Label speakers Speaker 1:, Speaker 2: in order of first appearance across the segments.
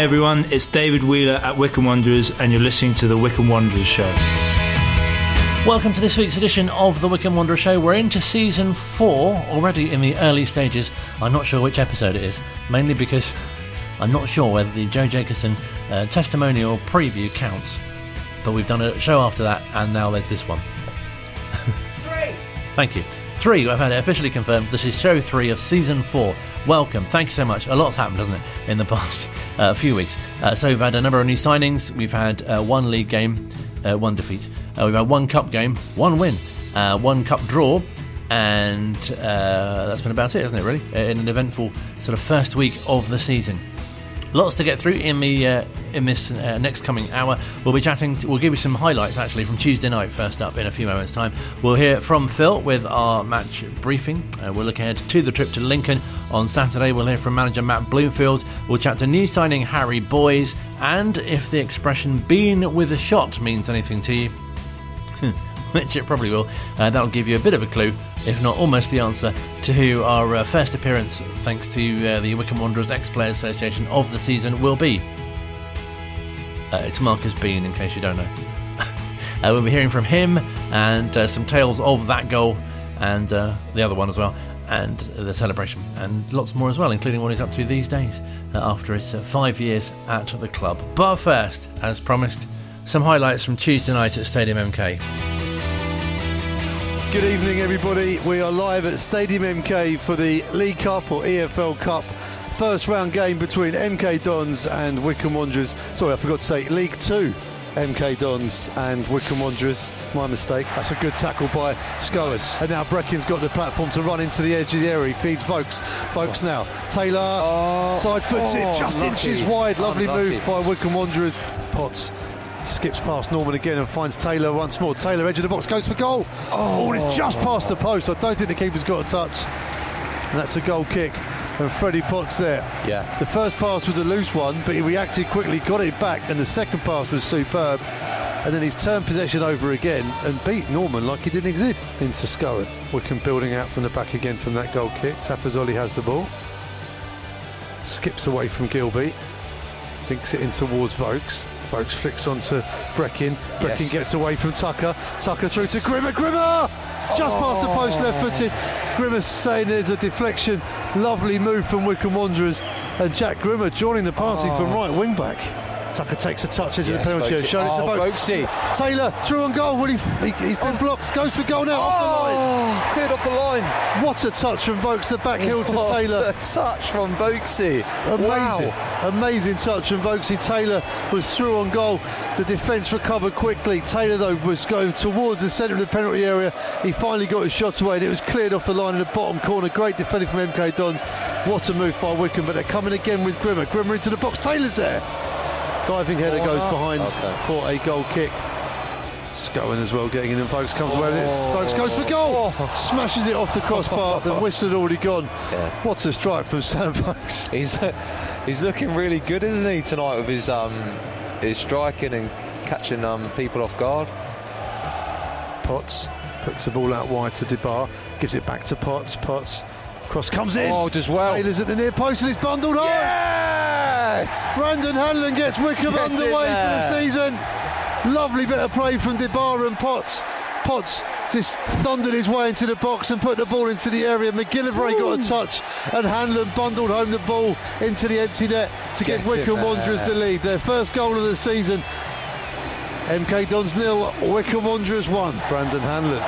Speaker 1: Hi everyone, it's David Wheeler at Wycombe Wanderers, and you're listening to the Wycombe Wanderers Show.
Speaker 2: Welcome to this week's edition of the Wycombe Wanderer Show. We're into season four, already in the early stages. I'm not sure which episode it is, mainly because I'm not sure whether the Joe Jacobson uh, testimonial preview counts. But we've done a show after that, and now there's this one. Three! Thank you. Three, I've had it officially confirmed. This is show three of season four. Welcome. Thank you so much. A lot's happened, hasn't it, in the past uh, few weeks? Uh, so we've had a number of new signings. We've had uh, one league game, uh, one defeat. Uh, we've had one cup game, one win, uh, one cup draw, and that's been about it, hasn't it, really? In an eventful sort of first week of the season. Lots to get through in the uh, in this uh, next coming hour. We'll be chatting. To, we'll give you some highlights actually from Tuesday night. First up, in a few moments' time, we'll hear from Phil with our match briefing. Uh, we'll look ahead to the trip to Lincoln on Saturday. We'll hear from manager Matt Bloomfield. We'll chat to new signing Harry Boyes, and if the expression "being with a shot" means anything to you. which it probably will. Uh, that'll give you a bit of a clue, if not almost the answer, to who our uh, first appearance, thanks to uh, the Wycombe Wanderers Ex Players Association of the season, will be. Uh, it's Marcus Bean, in case you don't know. Uh, we'll be hearing from him and uh, some tales of that goal and the other one as well. And the celebration, and lots more as well, including what he's up to these days after his five years at the club. But first, as promised, some highlights from Tuesday night at Stadium MK.
Speaker 3: Good evening, everybody. We are live at Stadium MK for the League Cup or EFL Cup first round game between MK Dons and Wycombe Wanderers. Sorry, I forgot to say League Two. MK Dons and Wycombe Wanderers. My mistake. That's a good tackle by Scowen. And now Breckin's got the platform to run into the edge of the area. He feeds Vokes. Vokes now. Taylor oh, side foots oh, it just lucky. inches wide. Lovely Unlucky. move by Wycombe Wanderers. Potts skips past Norman again and finds Taylor once more. Taylor, edge of the box, goes for goal. Oh, oh it's just past the post. I don't think the keeper's got a touch. And that's a goal kick. And Freddie Potts there.
Speaker 4: Yeah.
Speaker 3: The first pass was a loose one, but he reacted quickly, got it back, and the second pass was superb. And then he's turned possession over again and beat Norman like he didn't exist into Scowen. Wycombe building out from the back again from that goal kick. Tafazolli has the ball. Skips away from Gilbey. Thinks it in towards Vokes. Vokes flicks onto Breckin. Breckin yes. gets away from Tucker. Tucker through to Grimmer. Grimmer! Just oh. past the post, left footed. Grimmer saying there's a deflection. Lovely move from Wycombe Wanderers. And Jack Grimmer joining the party oh. from right wing back. Tucker takes a touch into yes, the penalty area, showing oh, it to oh, both. Taylor through on goal. Will he, he, has been oh. blocked. Goes for goal now. Oh, off the oh, line.
Speaker 4: Oh, cleared off the line.
Speaker 3: What a touch from Vokes. The back heel to
Speaker 4: what
Speaker 3: Taylor.
Speaker 4: a touch from Vokesy.
Speaker 3: Amazing.
Speaker 4: Wow.
Speaker 3: Amazing touch from Vokesy. Taylor was through on goal. The defence recovered quickly. Taylor, though, was going towards the centre of the penalty area. He finally got his shot away and it was cleared off the line in the bottom corner. Great defending from MK Dons. What a move by Wycombe, but they're coming again with Grimmer. Grimmer into the box. Taylor's there. Diving header goes behind okay. for a goal kick. Scowen as well getting in and Vokes comes away with it. Vokes goes for goal. Oh. Smashes it off the crossbar. the whistle had already gone. Yeah. What a strike from Sam Vokes.
Speaker 4: He's he's looking really good, isn't he, tonight with his um his striking and catching um people off guard.
Speaker 3: Potts puts the ball out wide to De Barr, gives it back to Potts. Potts cross comes in.
Speaker 4: Oh, does well.
Speaker 3: Taylor's at the near post and it's bundled home.
Speaker 4: Yeah! Yes!
Speaker 3: Brandon Hanlon gets Wycombe gets underway for the season. Lovely bit of play from De Barr and Potts. Potts just thundered his way into the box and put the ball into the area. MacGillivray got a touch and Hanlon bundled home the ball into the empty net to Get give Wycombe Wanderers the lead. Their first goal of the season. MK Dons nil, Wycombe Wanderers one. Brandon Hanlon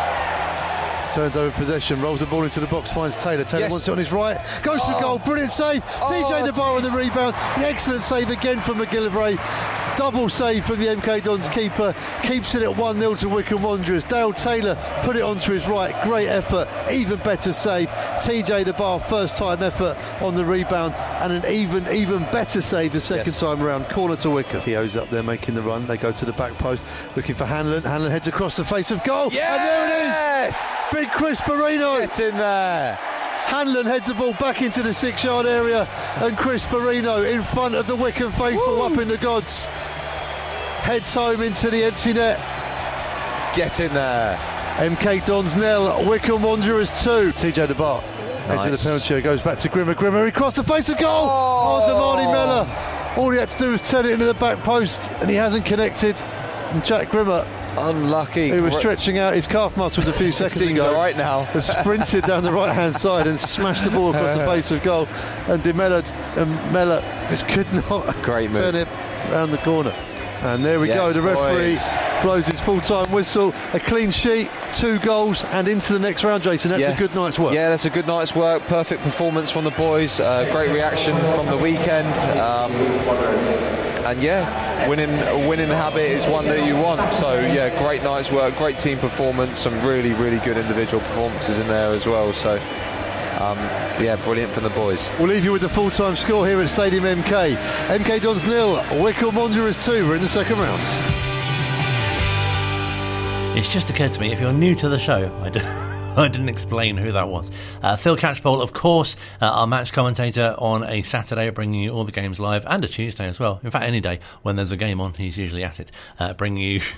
Speaker 3: turns over possession, rolls the ball into the box, finds Taylor. Taylor yes. wants it on his right, goes oh. for goal, brilliant save. Oh. TJ De Barr oh, on the rebound, the excellent save again from MacGillivray. Double save from the MK Dons keeper, keeps it at 1 0 to Wycombe Wanderers. Dale Taylor put it onto his right, great effort, even better save. TJ De Barr, first time effort on the rebound, and an even even better save the second yes. time around. Corner to Wycombe. Keogh's up there making the run, they go to the back post, looking for Hanlon. Hanlon heads across the face of goal,
Speaker 4: yes!
Speaker 3: and there it is! Big Chris Forino.
Speaker 4: Get in there.
Speaker 3: Hanlon heads the ball back into the six yard area, and Chris Forino in front of the Wycombe faithful Woo. up in the gods. Heads home into the empty net.
Speaker 4: Get in there.
Speaker 3: MK Dons nil, Wycombe Wanderers 2. TJ De Barr. Nice. Edge of the penalty area goes back to Grimmer. Grimmer, he crossed the face of goal. Oh, oh Damani Miller All he had to do was turn it into the back post, and he hasn't connected. And Jack Grimmer,
Speaker 4: Unlucky.
Speaker 3: He was stretching out his calf muscles a few seconds ago,
Speaker 4: right now.
Speaker 3: has sprinted down the right hand side and smashed the ball across the face of goal. And Demella um, Mella just could not
Speaker 4: Great move.
Speaker 3: turn it around the corner. And there we go. The referee
Speaker 4: boys.
Speaker 3: blows his full time whistle. A clean sheet, two goals, and into the next round, Jason. That's
Speaker 4: Yeah.
Speaker 3: a good night's work.
Speaker 4: Yeah, that's a good night's work. Perfect performance from the boys. Uh, great reaction from the weekend. Um, and yeah, winning a winning habit is one that you want. So yeah, great night's work, great team performance, some really really good individual performances in there as well. So um, yeah, brilliant from the boys.
Speaker 3: We'll leave you with the full time score here at Stadium MK. MK Dons nil, Wycombe Wanderers 2. We're in the second round.
Speaker 2: It's just occurred to me if you're new to the show, I, d- I didn't explain who that was. Uh, Phil Catchpole, of course, uh, our match commentator on a Saturday, bringing you all the games live, and a Tuesday as well. In fact, any day when there's a game on, he's usually at it, uh, bringing you.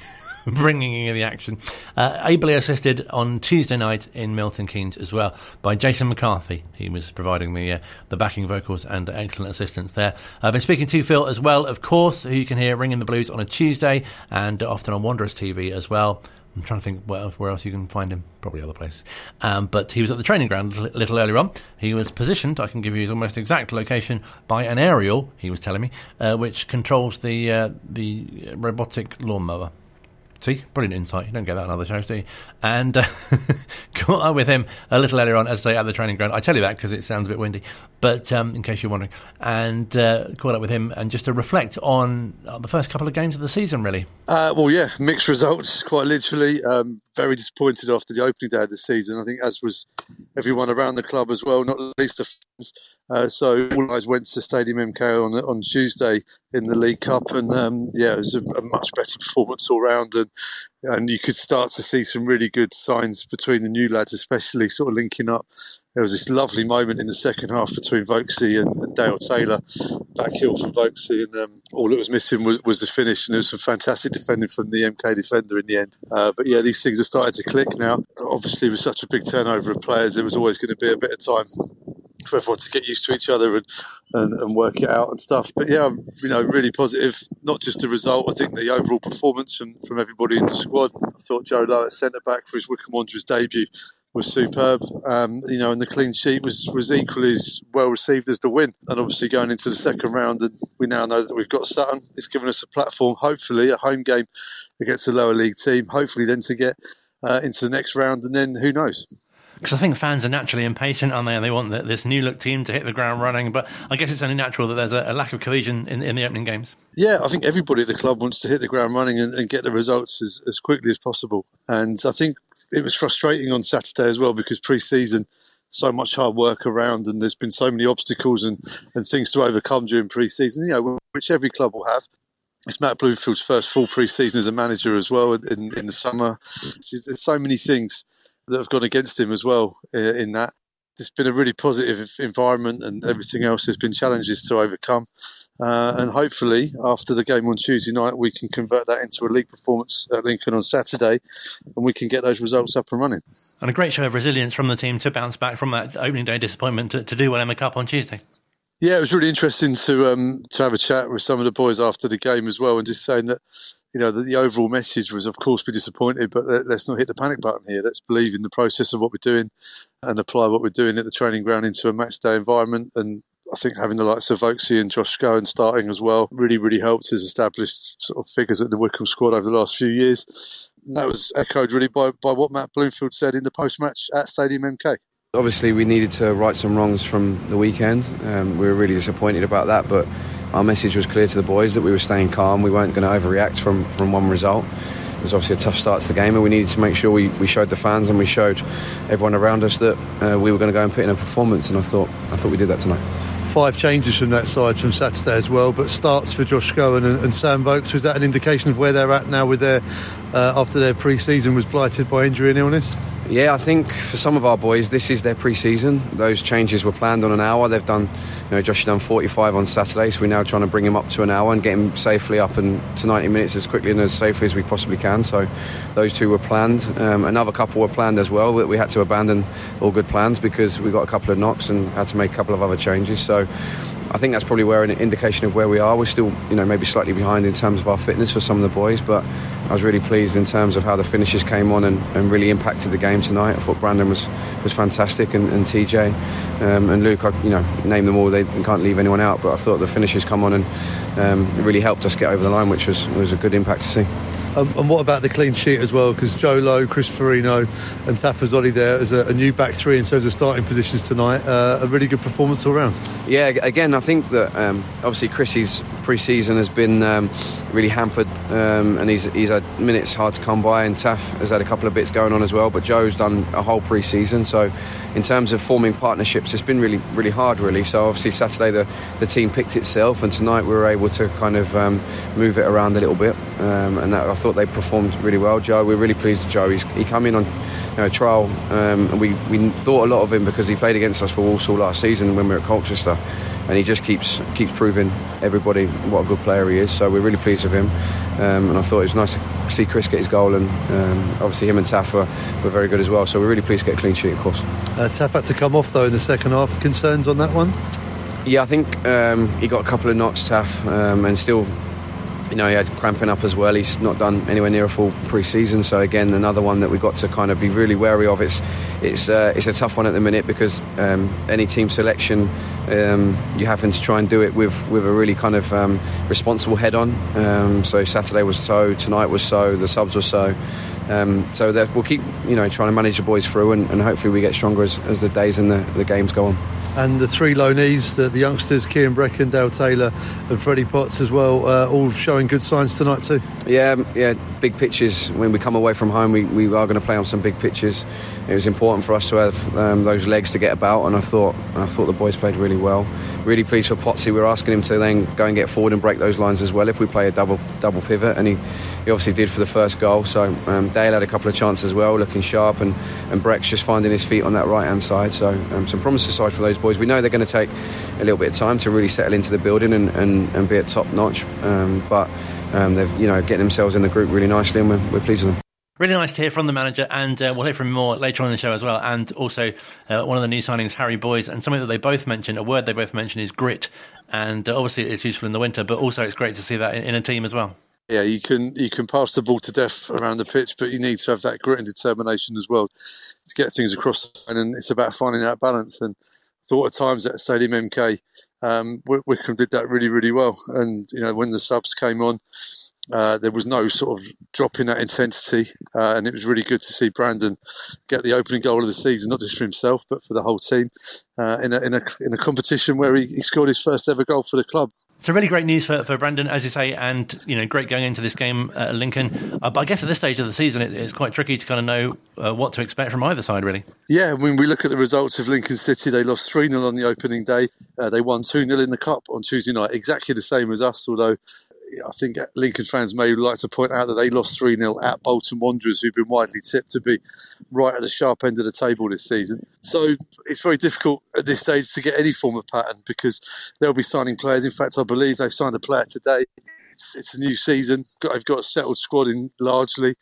Speaker 2: Bringing you the action. Uh, ably assisted on Tuesday night in Milton Keynes as well by Jason McCarthy. He was providing the uh, the backing vocals and excellent assistance there. I've been speaking to Phil as well, of course, who you can hear ringing the blues on a Tuesday and often on Wanderers TV as well. I'm trying to think where else, where else you can find him. Probably other places. Um, but he was at the training ground a little, little earlier on. He was positioned, I can give you his almost exact location, by an aerial, he was telling me, uh, which controls the, uh, the robotic lawnmower. See, brilliant insight. You don't get that on other shows, do you? And uh, caught up with him a little earlier on, as I say, at the training ground. I tell you that because it sounds a bit windy, but um, in case you're wondering. And uh, caught up with him and just to reflect on uh, the first couple of games of the season, really.
Speaker 3: Uh, well, yeah, mixed results, quite literally. Um, very disappointed after the opening day of the season. I think, as was everyone around the club as well, not least the fans. Uh, so all eyes went to Stadium MK on on Tuesday in the League Cup, and um, yeah, it was a, a much better performance all round, and and you could start to see some really good signs between the new lads, especially sort of linking up. There was this lovely moment in the second half between Vokesy and, and Dale Taylor, back heel from Vokesy, and um, all that was missing was, was the finish. And there was some fantastic defending from the MK defender in the end. Uh, but yeah, these things are starting to click now. Obviously, with such a big turnover of players, there was always going to be a bit of time for everyone to get used to each other and, and, and work it out and stuff. But yeah, you know, really positive. Not just the result. I think the overall performance from, from everybody in the squad. I thought Joe Low at centre back for his Wycombe Wanderers debut was superb. Um, you know, and the clean sheet was was equally as well received as the win. And obviously going into the second round, and we now know that we've got Sutton. It's given us a platform, hopefully, a home game against a lower league team. Hopefully, then to get uh, into the next round, and then who knows.
Speaker 2: Because I think fans are naturally impatient, aren't they? And they want the, this new look team to hit the ground running. But I guess it's only natural that there's a, a lack of cohesion in, in the opening games.
Speaker 3: Yeah, I think everybody at the club wants to hit the ground running and, and get the results as, as quickly as possible. And I think it was frustrating on Saturday as well because pre-season, so much hard work around, and there's been so many obstacles and, and things to overcome during pre-season. You know, which every club will have. It's Matt Bloomfield's first full pre-season as a manager as well in, in the summer. There's so many things that have gone against him as well uh, in that. It's been a really positive environment, and everything else has been challenges to overcome. Uh, and hopefully, after the game on Tuesday night, we can convert that into a league performance at Lincoln on Saturday, and we can get those results up and running.
Speaker 2: And a great show of resilience from the team to bounce back from that opening day disappointment to, to do well in the Cup on Tuesday.
Speaker 3: Yeah, it was really interesting to um, to have a chat with some of the boys after the game as well, and just saying that you know that the overall message was, of course, be disappointed, but let, let's not hit the panic button here. Let's believe in the process of what we're doing and apply what we're doing at the training ground into a match day environment. And I think having the likes of Vokesy and Josh Scowen starting as well really, really helped his established sort of figures at the Wycombe squad over the last few years. And that was echoed really by, by what Matt Bloomfield said in the post match at Stadium MK.
Speaker 5: Obviously, we needed to right some wrongs from the weekend. Um, we were really disappointed about that, but our message was clear to the boys that we were staying calm. We weren't going to overreact from, from one result. It was obviously a tough start to the game, and we needed to make sure we, we showed the fans and we showed everyone around us that uh, we were going to go and put in a performance. And I thought I thought we did that tonight.
Speaker 3: Five changes from that side from Saturday as well, but starts for Josh Scowen and, and Sam Vokes. Was that an indication of where they're at now with their uh, after their pre-season was blighted by injury and illness?
Speaker 5: Yeah, I think for some of our boys, this is their pre-season. Those changes were planned on an hour. They've done, you know, Josh done 45 on Saturday, so we're now trying to bring him up to an hour and get him safely up and to 90 minutes as quickly and as safely as we possibly can. So those two were planned. Um, another couple were planned as well. That we had to abandon all good plans because we got a couple of knocks and had to make a couple of other changes. So I think that's probably where an indication of where we are. We're still, you know, maybe slightly behind in terms of our fitness for some of the boys, but I was really pleased in terms of how the finishes came on and, and really impacted the game tonight. I thought Brandon was, was fantastic and, and TJ um, and Luke. I, you know, name them all. They, can't leave anyone out, but I thought the finishes come on and um, really helped us get over the line, which was was a good impact to see.
Speaker 3: Um, and what about the clean sheet as well? Because Joe Low, Chris Forino, and Tafazolli there as a, a, new back three in terms of starting positions tonight. Uh, a really good performance all round.
Speaker 5: Yeah, again, I think that um, obviously Chrissy's pre-season has been um, really hampered, um, and he's he's had minutes hard to come by, and Taf has had a couple of bits going on as well. But Joe's done a whole pre-season, so in terms of forming partnerships, it's been really really hard, really. So obviously Saturday the the team picked itself, and tonight we were able to kind of um, move it around a little bit, um, and that, I thought they performed really well. Joe, we're really pleased with Joe. He's, he come in on you know, trial, um, and we we thought a lot of him because he played against us for Walsall last season when we were at Colchester and he just keeps keeps proving everybody what a good player he is. So we're really pleased with him, um, and I thought it was nice to see Chris get his goal, and um, obviously him and Taff were, very good as well. So we're really pleased to get a clean sheet, of course.
Speaker 3: Uh, Taff had to come off though in the second half. Concerns on that one?
Speaker 5: Yeah, I think um, he got a couple of knocks, Taff, um, and still you know, he had cramping up as well. He's not done anywhere near a full pre-season, so again, another one that we've got to kind of be really wary of. It's it's uh, it's a tough one at the minute because um, any team selection, um, you having to try and do it with with a really kind of um, responsible head on. Um, so Saturday was so, tonight was so, the subs were so. Um, so that we'll keep, you know, trying to manage the boys through, and, and hopefully we get stronger as, as the days and the, the games go on
Speaker 3: and the three loanees, the, the youngsters, Kian Breckin, Dale Taylor, and Freddie Potts as well, uh, all showing good signs tonight too.
Speaker 5: Yeah, um, yeah, big pitches. When we come away from home, we, we are going to play on some big pitches. It was important for us to have um, those legs to get about, and I thought I thought the boys played really well. Really pleased for Potsy. We were asking him to then go and get forward and break those lines as well if we play a double double pivot, and he, he obviously did for the first goal. So um, Dale had a couple of chances as well, looking sharp, and and Breck's just finding his feet on that right hand side. So um, some promises side for those boys. We know they're going to take a little bit of time to really settle into the building and, and, and be at top notch. Um, but um, they've you know getting themselves in the group really nicely, and we're, we're pleased with them.
Speaker 2: Really nice to hear from the manager, and uh, we'll hear from more later on in the show as well. And also, uh, one of the new signings, Harry Boyes, and something that they both mentioned, a word they both mentioned is grit. And uh, obviously, it's useful in the winter, but also it's great to see that in, in, a team as well.
Speaker 3: Yeah, you can you can pass the ball to death around the pitch, but you need to have that grit and determination as well to get things across. And it's about finding that balance. And I thought at times at Stadium MK, um, Wycombe did that really, really well. And you know, when the subs came on, uh, there was no sort of drop in that intensity, uh, and it was really good to see Brandon get the opening goal of the season, not just for himself but for the whole team, uh, in, a, in, a, in a competition where he, he scored his first ever goal for the club.
Speaker 2: So really great news for, for Brandon, as you say, and you know, great going into this game at Lincoln. Uh, but I guess at this stage of the season, it, it's quite tricky to kind of know uh, what to expect from either side, really.
Speaker 3: Yeah, when we look at the results of Lincoln City, they lost 3 0 on the opening day. Uh, they won 2 0 in the Cup on Tuesday night, exactly the same as us, although I think Lincoln fans may like to point out that they lost 3 0 at Bolton Wanderers, who've been widely tipped to be right at the sharp end of the table this season. So it's very difficult at this stage to get any form of pattern because they'll be signing players. In fact, I believe they've signed a player today. It's, it's a new season. They've got a settled squad in largely.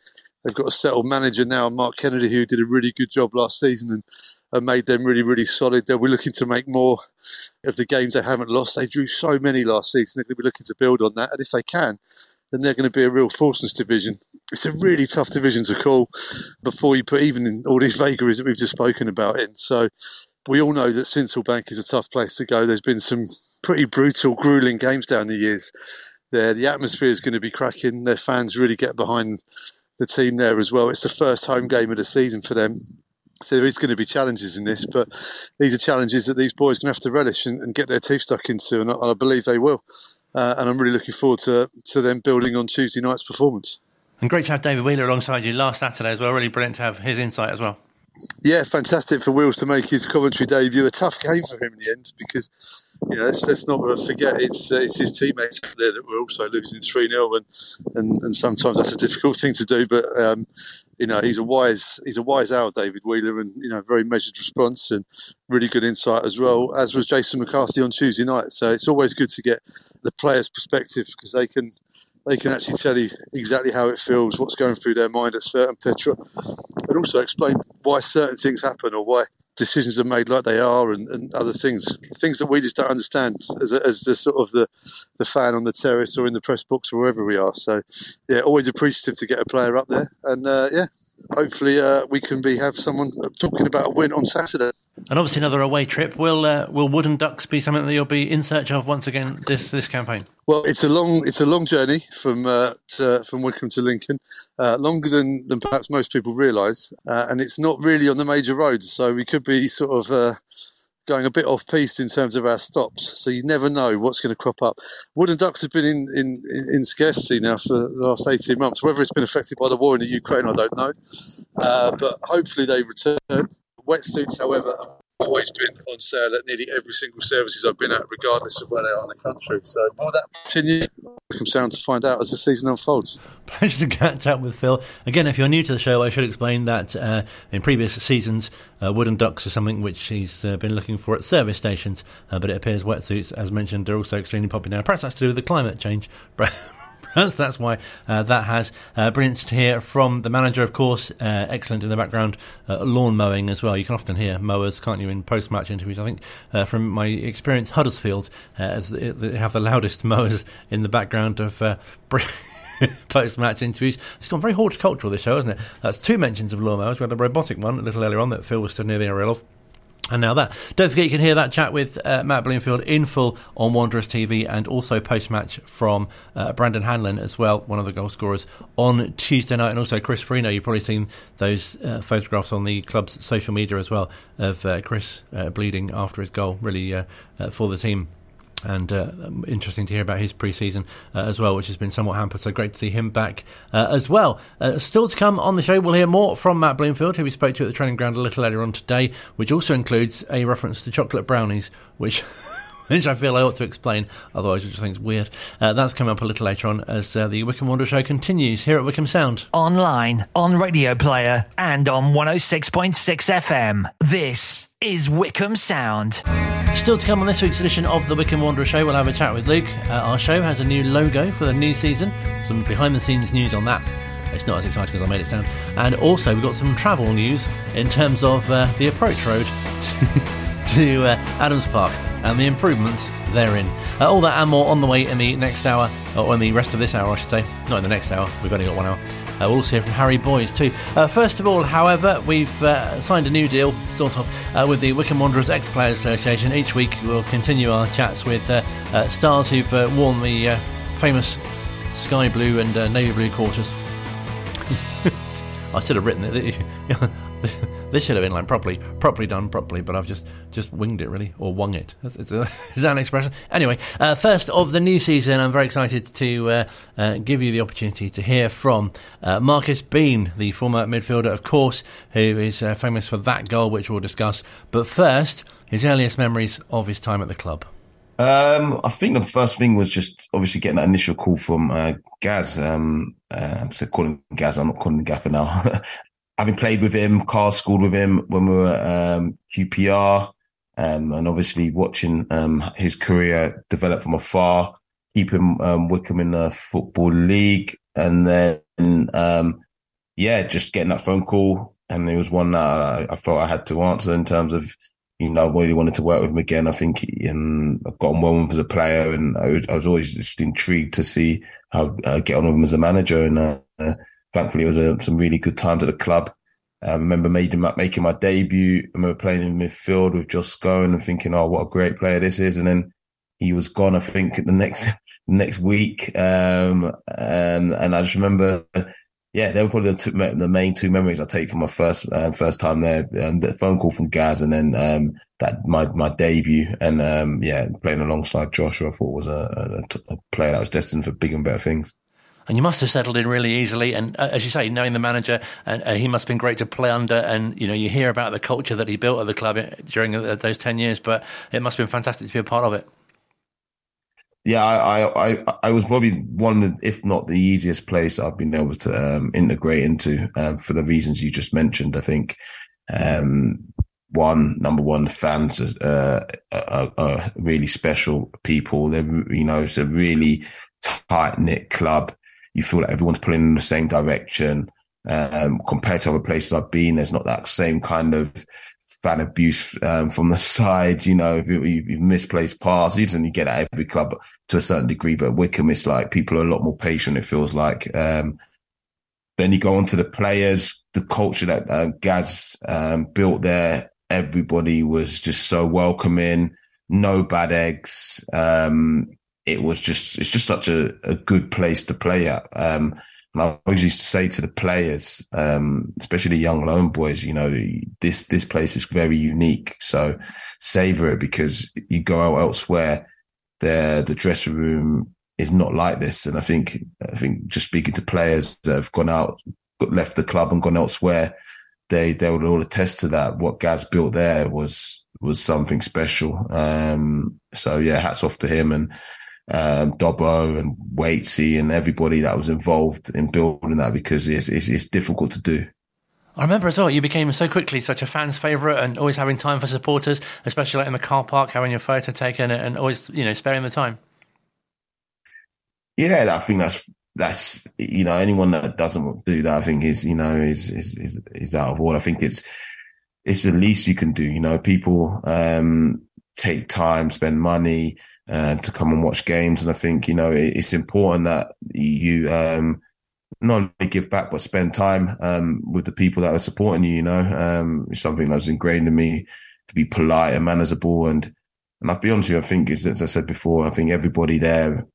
Speaker 3: They've got a settled manager now, Mark Kennedy, who did a really good job last season and and made them really, really solid. They'll be looking to make more of the games they haven't lost. They drew so many last season. They're going to be looking to build on that. And if they can, then they're going to be a real force in this division. It's a really tough division to call before you put even in all these vagaries that we've just spoken about in. So we all know that Sincil Bank is a tough place to go. There's been some pretty brutal, grueling games down the years. There, the atmosphere is going to be cracking. Their fans really get behind the team there as well. It's the first home game of the season for them. So there is going to be challenges in this, but these are challenges that these boys are going to have to relish and, and get their teeth stuck into, and I, and I believe they will. Uh, and I'm really looking forward to to them building on Tuesday night's performance.
Speaker 2: And great to have David Wheeler alongside you last Saturday as well. Really brilliant to have his insight as well.
Speaker 3: Yeah, fantastic for Wheels to make his commentary debut. A tough game for him in the end because you know, let's, let's not forget it's uh, it's his teammates there that were also losing three 0 and, and and sometimes that's a difficult thing to do. But um, you know, he's a wise he's a wise owl, David Wheeler, and you know, very measured response and really good insight as well. As was Jason McCarthy on Tuesday night. So it's always good to get the players' perspective because they can they can actually tell you exactly how it feels, what's going through their mind at certain Petra, and also explain why certain things happen or why decisions are made like they are and, and other things. Things that we just don't understand as, as the sort of the, the fan on the terrace or in the press box or wherever we are. So yeah always appreciative to get a player up there. And uh, yeah hopefully uh, we can be have someone talking about a win on Saturday.
Speaker 2: And obviously another away trip. Will uh, will Wooden Ducks be something that you'll be in search of once again this this campaign?
Speaker 3: Well, it's a long it's a long journey from uh, to, from Wycombe to Lincoln, uh, longer than, than perhaps most people realise, uh, and it's not really on the major roads. So we could be sort of uh, going a bit off piste in terms of our stops. So you never know what's going to crop up. Wooden Ducks have been in, in, in scarcity now for the last 18 months. Whether it's been affected by the war in the Ukraine, I don't know. Uh, but hopefully they return. Wetsuits, however, always been on sale at nearly every single services I've been at, regardless of where they are in the country. So will that continue? Come sound to find out as the season unfolds.
Speaker 2: Pleasure to catch up with Phil. Again, if you're new to the show, I should explain that uh, in previous seasons, uh, wooden ducks are something which he's uh, been looking for at service stations, uh, but it appears wetsuits, as mentioned, are also extremely popular now. Perhaps that's to do with the climate change. that's why uh, that has. Uh, hear from the manager, of course. Uh, excellent in the background, uh, lawn mowing as well. You can often hear mowers, can't you, in post match interviews? I think uh, from my experience, Huddersfield uh, as they have the loudest mowers in the background of. post match interviews. It's gone very horticultural, this show, hasn't it? That's two mentions of lawnmowers. We had the robotic one a little earlier on that Phil was stood near the aerial of. And now that. Don't forget you can hear that chat with uh, Matt Bloomfield in full on Wanderers TV and also post match from uh, Brandon Hanlon as well, one of the goal scorers on Tuesday night. And also Chris Forino. You've probably seen those uh, photographs on the club's social media as well of uh, Chris uh, bleeding after his goal, really uh, for the team and uh, interesting to hear about his pre-season uh, as well, which has been somewhat hampered. So great to see him back uh, as well. Uh, still to come on the show, we'll hear more from Matt Bloomfield, who we spoke to at the training ground a little earlier on today, which also includes a reference to chocolate brownies, which. which I feel I ought to explain, otherwise I just think it's weird. Uh, that's coming up a little later on as uh, the Wycombe Wanderer show continues here at Wycombe Sound.
Speaker 6: Online, on Radio Player, and on 106.6 FM. This is Wycombe Sound.
Speaker 2: Still to come on this week's edition of the Wycombe Wanderer Show, we'll have a chat with Luke. Uh, our show has a new logo for the new season, some behind the scenes news on that. It's not as exciting as I made it sound. And also, we've got some travel news in terms of uh, the approach road to, uh, Adams Park and the improvements therein. Uh, all that and more on the way in the next hour, or in the rest of this hour, I should say. Not in the next hour, we've only got one hour. Uh, we'll also hear from Harry Boyes too. Uh, first of all, however, we've uh, signed a new deal, sort of, uh, with the Wycombe Wanderers Ex Players Association. Each week we'll continue our chats with uh, uh, stars who've worn the famous sky blue and navy blue quarters. I should have written it. This should have been like properly, properly done properly, but I've just just winged it really, or wung it. It's a, is that an expression? Anyway, uh, first of the new season, I'm very excited to uh, uh, give you the opportunity to hear from uh, Marcus Bean, the former midfielder, of course, who is uh, famous for that goal, which we'll discuss. But first, his earliest memories of his time at the club.
Speaker 7: Um, I think the first thing was just obviously getting that initial call from uh, Gaz. Um, uh, I'm calling Gaz. I'm not calling Gaffer now. having played with him, Carl schooled with him when we were um, QPR, um, and obviously watching um, his career develop from afar, keeping um, Wycombe in the Football League, and then, um, yeah, just getting that phone call. And it was one that I, I, felt I had to answer in terms of, you know, I really wanted to work with him again. I think he, and I've got on well with him as a player, and I was, I was always just intrigued to see how uh, get on with him as a manager. And uh thankfully, it was a, some really good times at the club. I remember making, my debut. I remember playing in midfield with Josh Scowen and thinking, "Oh, what a great player this is!" And then he was gone. I think the next next week, um, and and I just remember, yeah, they were probably the, two, the main two memories I take from my first uh, first time there. Um, the phone call from Gaz, and then um, that my my debut, and um, yeah, playing alongside Joshua, I thought was a, a, a player that was destined for bigger and better things
Speaker 2: and you must have settled in really easily. And uh, as you say, knowing the manager, and uh, he must have been great to play under. And you know, you hear about the culture that he built at the club during uh, those ten years, but it must have been fantastic to be a part of it.
Speaker 7: Yeah, I, I, I, was probably one of the, if not the easiest place I've been able to um, integrate into um, for the reasons you just mentioned. I think um, one number one the fans uh, are, are, really special people. They're you know it's a really tight knit club you feel like everyone's pulling in the same direction. Um, compared to other places I've been, there's not that same kind of fan abuse um, from the side. You know, if you, you misplaced passes, and you get at every club to a certain degree. But Wycombe, it's like people are a lot more patient. It feels like. Um, then you go on to the players, the culture that uh, Gaz um, built there. Everybody was just so welcoming, no bad eggs. Um, it was just, it's just such a, a good place to play at. Um, and I always used to say to the players, um, especially the young lone boys, you know, this this place is very unique. So savor it because you go out elsewhere, the the dressing room is not like this. And I think I think just speaking to players that have gone out, left the club and gone elsewhere, they they would all attest to that. What Gaz built there was was something special. Um, so yeah, hats off to him and um, Dobbo and Waitsy and everybody that was involved in building that because it's, it's, it's difficult to do.
Speaker 2: I remember as well, you became so quickly such a fan's favourite and always having time for supporters, especially like in the car park, having your photo taken and always, you know, sparing the time.
Speaker 7: Yeah, I think that's that's you know anyone that doesn't do that, I think is you know is is is, is out of order. I think it's it's the least you can do. You know, people um, take time, spend money, uh, to come and watch games. And I think, you know, it, it's important that you um, not only give back, but spend time um, with the people that are supporting you, you know. Um, it's something that was ingrained in me to be polite and manageable. And, and I'll be honest with you, I think, as, as I said before, I think everybody there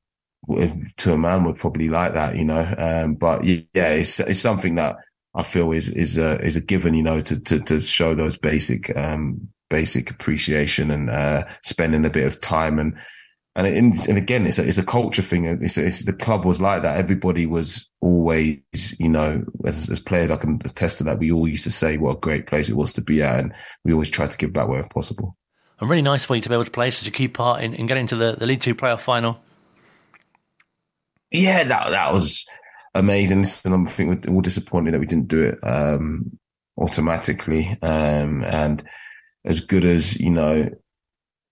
Speaker 7: to a man would probably like that, you know. Um, but yeah, it's, it's something that I feel is, is a, is a given, you know, to, to, to show those basic, um, basic appreciation and, uh, spending a bit of time and, and it, and again, it's a, it's a culture thing. It's, it's, the club was like that. Everybody was always, you know, as, as players, I can attest to that. We all used to say what a great place it was to be at, and we always tried to give back wherever possible.
Speaker 2: And really nice for you to be able to play such a key part in, in getting to the, the League Two playoff final.
Speaker 7: Yeah, that that was amazing. And I think we're all disappointed that we didn't do it um, automatically. Um, and as good as you know,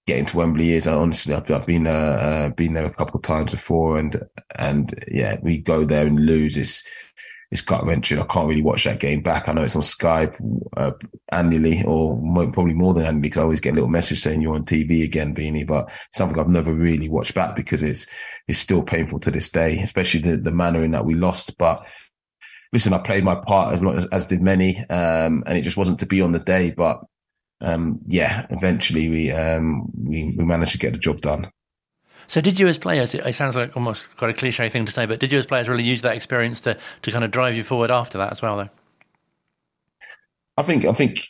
Speaker 7: getting to Wembley is. Honestly, I've, I've been uh, uh, been there a couple of times before, and and yeah, we go there and lose. It's it's gut wrenching. I can't really watch that game back. I know it's on Skype uh, annually, or probably more than annually, because I always get a little message saying you're on TV again, Vini. But something I've never really watched back because it's it's still painful to this day, especially the the manner in that we lost. But listen, I played my part as long as, as did many, um, and it just wasn't to be on the day. But um, yeah, eventually we, um, we we managed to get the job done.
Speaker 2: So, did you as players? It sounds like almost quite a cliche thing to say, but did you as players really use that experience to to kind of drive you forward after that as well? Though,
Speaker 7: I think I think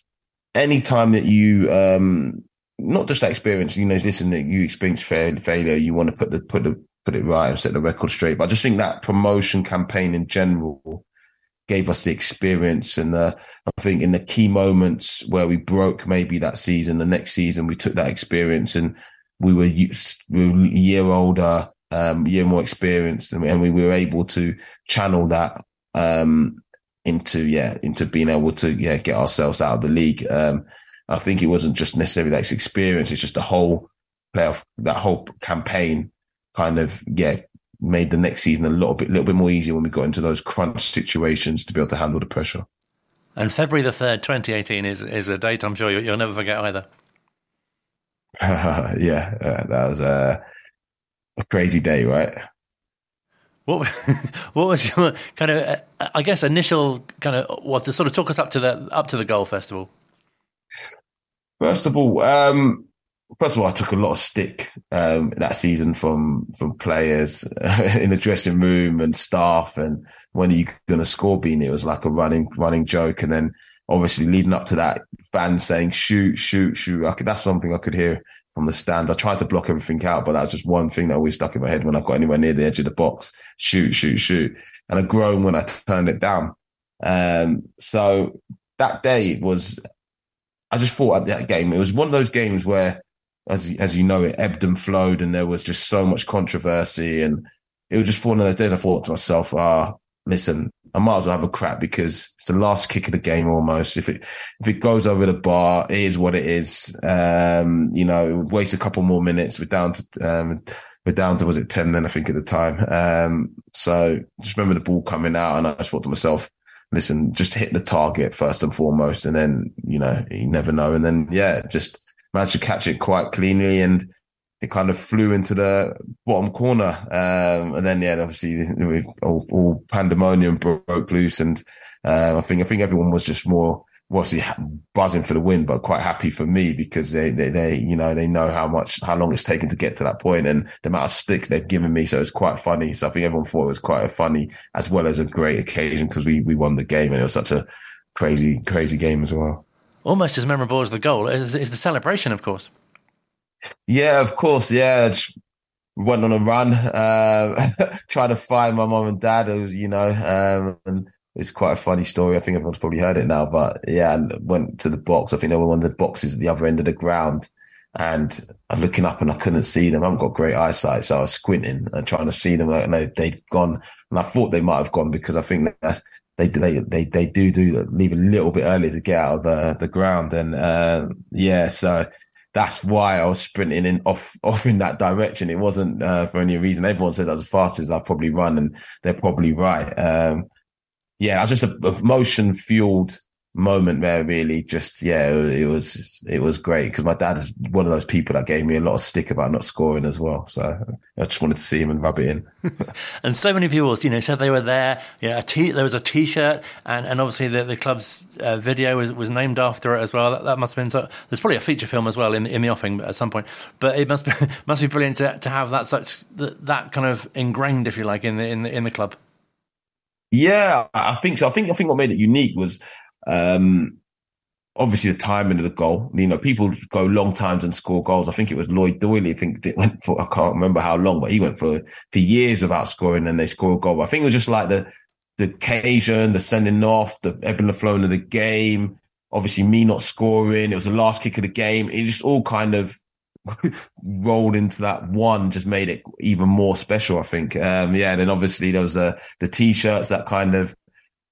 Speaker 7: any time that you um, not just that experience, you know, listen, that you experience failure, you want to put the put the put it right and set the record straight. But I just think that promotion campaign in general gave us the experience and the, I think in the key moments where we broke maybe that season, the next season we took that experience and we were, used, we were a year older, um, year more experienced, and, and we were able to channel that um, into yeah into being able to yeah get ourselves out of the league. Um, I think it wasn't just necessarily that experience; it's just the whole playoff, that whole campaign kind of yeah made the next season a little bit, little bit more easier when we got into those crunch situations to be able to handle the pressure.
Speaker 2: And February the third, twenty eighteen, is is a date I'm sure you'll, you'll never forget either.
Speaker 7: Uh, yeah, uh, that was a, a crazy day, right?
Speaker 2: What what was your kind of I guess initial kind of was to sort of talk us up to the up to the goal festival?
Speaker 7: First of all, um, first of all, I took a lot of stick um, that season from from players in the dressing room and staff. And when are you going to score? Being it was like a running running joke. And then obviously leading up to that, fans saying shoot, shoot, shoot. Could, that's thing I could hear from the stand. I tried to block everything out, but that's just one thing that always stuck in my head when I got anywhere near the edge of the box. Shoot, shoot, shoot. And I groaned when I turned it down. Um, so that day was, I just thought at that game, it was one of those games where as as you know, it ebbed and flowed, and there was just so much controversy, and it was just one of those days. I thought to myself, "Ah, listen, I might as well have a crap because it's the last kick of the game almost. If it if it goes over the bar, it is what it is. Um, you know, waste a couple more minutes. We're down to um, we're down to was it ten then I think at the time. Um, so just remember the ball coming out, and I just thought to myself, listen, just hit the target first and foremost, and then you know you never know, and then yeah, just managed to catch it quite cleanly and. It kind of flew into the bottom corner, um, and then yeah, obviously all, all pandemonium broke loose, and uh, I think I think everyone was just more obviously buzzing for the win, but quite happy for me because they, they, they, you know, they know how much, how long it's taken to get to that point and the amount of stick they've given me. So it's quite funny. So I think everyone thought it was quite a funny as well as a great occasion because we, we won the game and it was such a crazy, crazy game as well.
Speaker 2: Almost as memorable as the goal is, is the celebration, of course.
Speaker 7: Yeah, of course. Yeah. Just went on a run, uh, trying to find my mom and dad. Was, you know, um, and, it's quite a funny story. I think everyone's probably heard it now, but yeah, and went to the box. I think they were one of the boxes at the other end of the ground. And I'm looking up and I couldn't see them. I haven't got great eyesight. So I was squinting and trying to see them. And they, they'd gone. And I thought they might have gone because I think that's, they, they, they, they do do leave a little bit early to get out of the, the ground. And, uh, yeah, so that's why I was sprinting in off off in that direction. It wasn't uh, for any reason. Everyone says as fast as I probably run, and they're probably right. Um, yeah, I was just a, a motion fueled moment there. Really, just yeah, it, was it was great because my dad is one of those people that gave me a lot of stick about not scoring as well. So I just wanted to see him and rub it in.
Speaker 2: and so many people, you know, said they were there. Yeah, t- there was a T-shirt, and, and obviously the, the club's uh, video was, was named after it as well. That, that must have been so. There's probably a feature film as well in in the offing at some point, but it must be must be brilliant to, to have that such that, that kind of ingrained, if you like, in the in the in the club.
Speaker 7: Yeah, I think so. I think I think what made it unique was um, obviously the timing of the goal. You know, people go long times and score goals. I think it was Lloyd Doyley. I think it went for I can't remember how long, but he went for for years without scoring, and they score a goal. I think it was just like the the occasion, the sending off, the ebbing and flowing of the game. Obviously, me not scoring. It was the last kick of the game. It just all kind of rolled into that one just made it even more special. I think. Um, yeah. And then obviously there was the the t-shirts that kind of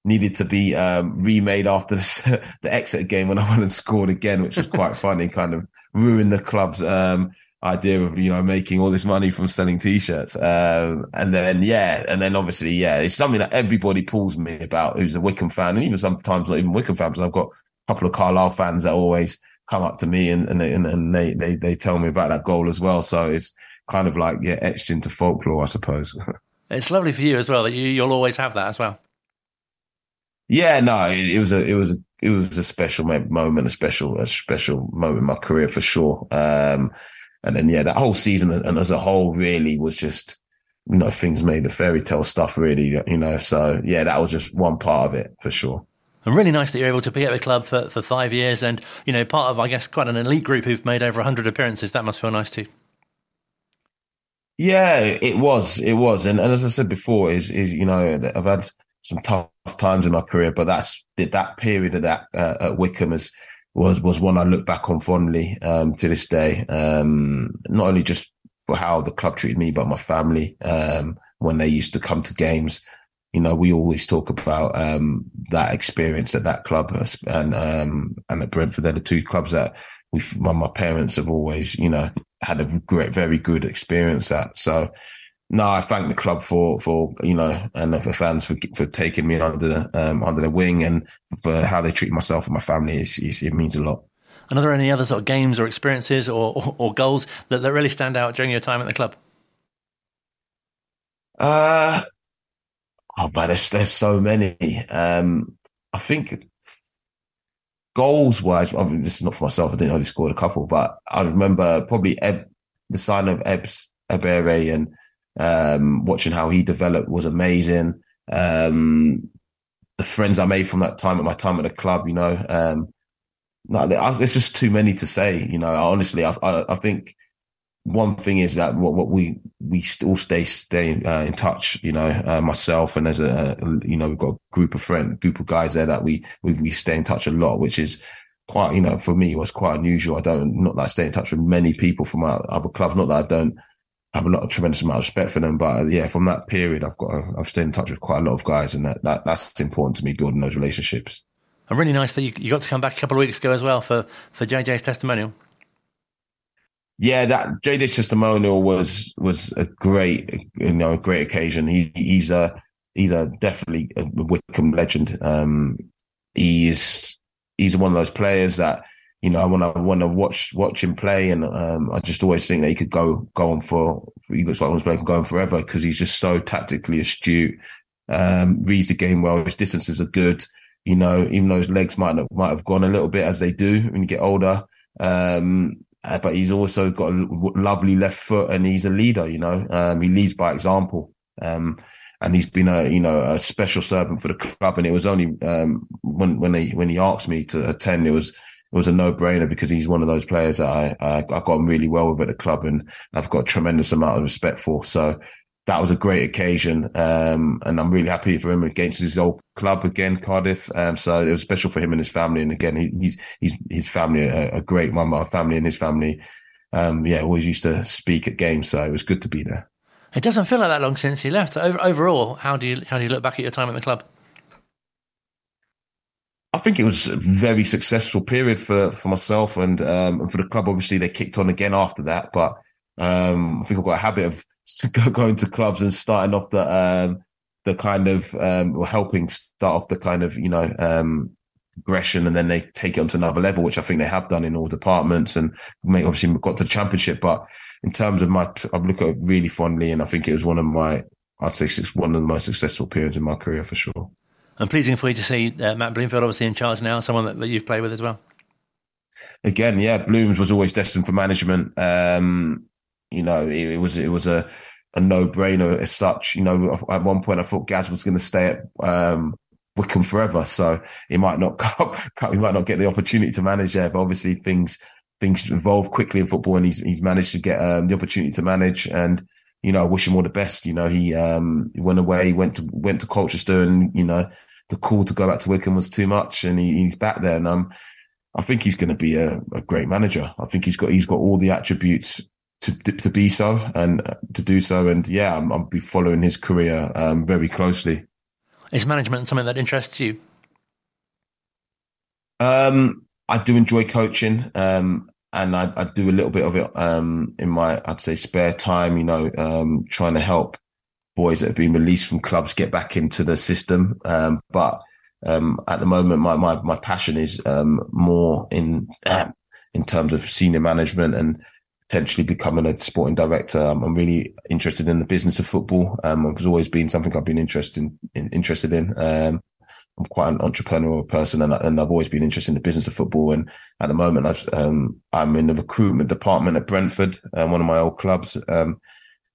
Speaker 7: needed to be um, remade after the, the exit game when I went and scored again, which was quite funny. Kind of ruined the club's um, idea of you know making all this money from selling t-shirts. Um, and then yeah, and then obviously yeah, it's something that everybody pulls me about who's a Wycombe fan, and even sometimes not even Wycombe fans. I've got a couple of Carlisle fans that always come up to me and and, and they, they they tell me about that goal as well. So it's kind of like yeah, etched into folklore, I suppose.
Speaker 2: it's lovely for you as well that you, you'll always have that as well.
Speaker 7: Yeah, no, it, it was a it was a it was a special moment, a special a special moment in my career for sure. Um, and then yeah, that whole season and as a whole really was just you know things made the fairy tale stuff really you know. So yeah, that was just one part of it for sure.
Speaker 2: And really nice that you're able to be at the club for, for five years and, you know, part of, I guess, quite an elite group who've made over 100 appearances. That must feel nice too.
Speaker 7: Yeah, it was. It was. And, and as I said before, is, is, you know, I've had some tough times in my career, but that's that period of that uh, at Wycombe is, was, was one I look back on fondly um, to this day. Um, not only just for how the club treated me, but my family um, when they used to come to games you know, we always talk about um, that experience at that club and um, and at Brentford. They're the two clubs that we, my, my parents have always, you know, had a great, very good experience at. So, no, I thank the club for for you know, and for fans for for taking me under um, under the wing and for how they treat myself and my family. It's, it's, it means a lot.
Speaker 2: And are there any other sort of games or experiences or, or, or goals that, that really stand out during your time at the club?
Speaker 7: Uh, Oh, but there's there's so many. Um, I think goals wise, I mean, this is not for myself. I didn't only scored a couple, but I remember probably Eb, the sign of Ebs Ebeere and um, watching how he developed was amazing. Um, the friends I made from that time at my time at the club, you know, um, no, it's just too many to say. You know, honestly, I, I, I think one thing is that what, what we we still stay stay uh, in touch. You know, uh, myself and there's a, you know we've got a group of friend group of guys there that we we, we stay in touch a lot, which is quite you know for me was quite unusual. I don't not that I stay in touch with many people from other clubs. Not that I don't have a lot of tremendous amount of respect for them, but uh, yeah, from that period, I've got a, I've stayed in touch with quite a lot of guys, and that, that that's important to me building those relationships.
Speaker 2: And really nice that you, you got to come back a couple of weeks ago as well for for JJ's testimonial
Speaker 7: yeah, that JJ's testimonial was was a great, you know, great occasion. He he's a he's a definitely a Wycombe legend. Um, he is he's one of those players that you know I want to watch watch him play, and um, I just always think that he could go go on for he looks like one could go on forever because he's just so tactically astute, um, reads the game well, his distances are good. You know, even though his legs might might have gone a little bit as they do when you get older, um, uh, but he's also got a lovely left foot and he's a leader. You know, um, he leads by example. Um, and he's been a you know a special servant for the club. And it was only um, when when he when he asked me to attend, it was it was a no brainer because he's one of those players that I, I I got on really well with at the club, and I've got a tremendous amount of respect for. So that was a great occasion, um, and I'm really happy for him against his old club again, Cardiff. Um, so it was special for him and his family. And again, he, he's he's his family a, a great my, my family and his family. Um, yeah, always used to speak at games, so it was good to be there.
Speaker 2: It doesn't feel like that long since he left. Over, overall, how do you how do you look back at your time at the club?
Speaker 7: I think it was a very successful period for, for myself and um, and for the club. Obviously, they kicked on again after that, but um, I think I've got a habit of going to clubs and starting off the um, the kind of um, or helping start off the kind of you know um, aggression, and then they take it onto another level, which I think they have done in all departments, and may obviously got to the championship. But in terms of my, I look at it really fondly, and I think it was one of my, I'd say, one of the most successful periods in my career for sure.
Speaker 2: And pleasing for you to see uh, Matt Bloomfield obviously in charge now, someone that, that, you've played with as well.
Speaker 7: Again, yeah, Blooms was always destined for management. Um, you know, it, it, was it was a a no brainer as such. You know, at one point I thought Gaz was going to stay at um, Wycombe forever, so he might not he might not get the opportunity to manage there. But obviously, things things evolve quickly in football, and he's he's managed to get um, the opportunity to manage. And you know, I wish him all the best. You know, he um, went away, went to went to Colchester, and you know, the call to go back to Wycombe was too much, and he, he's back there. And um, I think he's going to be a, a, great manager. I think he's got he's got all the attributes to to be so and uh, to do so. And yeah, I'm, I'll be following his career um, very closely.
Speaker 2: Is management something that interests you?
Speaker 7: Um, I do enjoy coaching, um, and I, I, do a little bit of it um, in my, I'd say, spare time. You know, um, trying to help boys that have been released from clubs get back into the system. Um, but um, at the moment, my my my passion is um, more in in terms of senior management and potentially becoming a sporting director. I'm really interested in the business of football. Um, it's always been something I've been interested in, in interested in. Um, I'm quite an entrepreneurial person and, and I've always been interested in the business of football. And at the moment, I've, um, I'm in the recruitment department at Brentford, uh, one of my old clubs.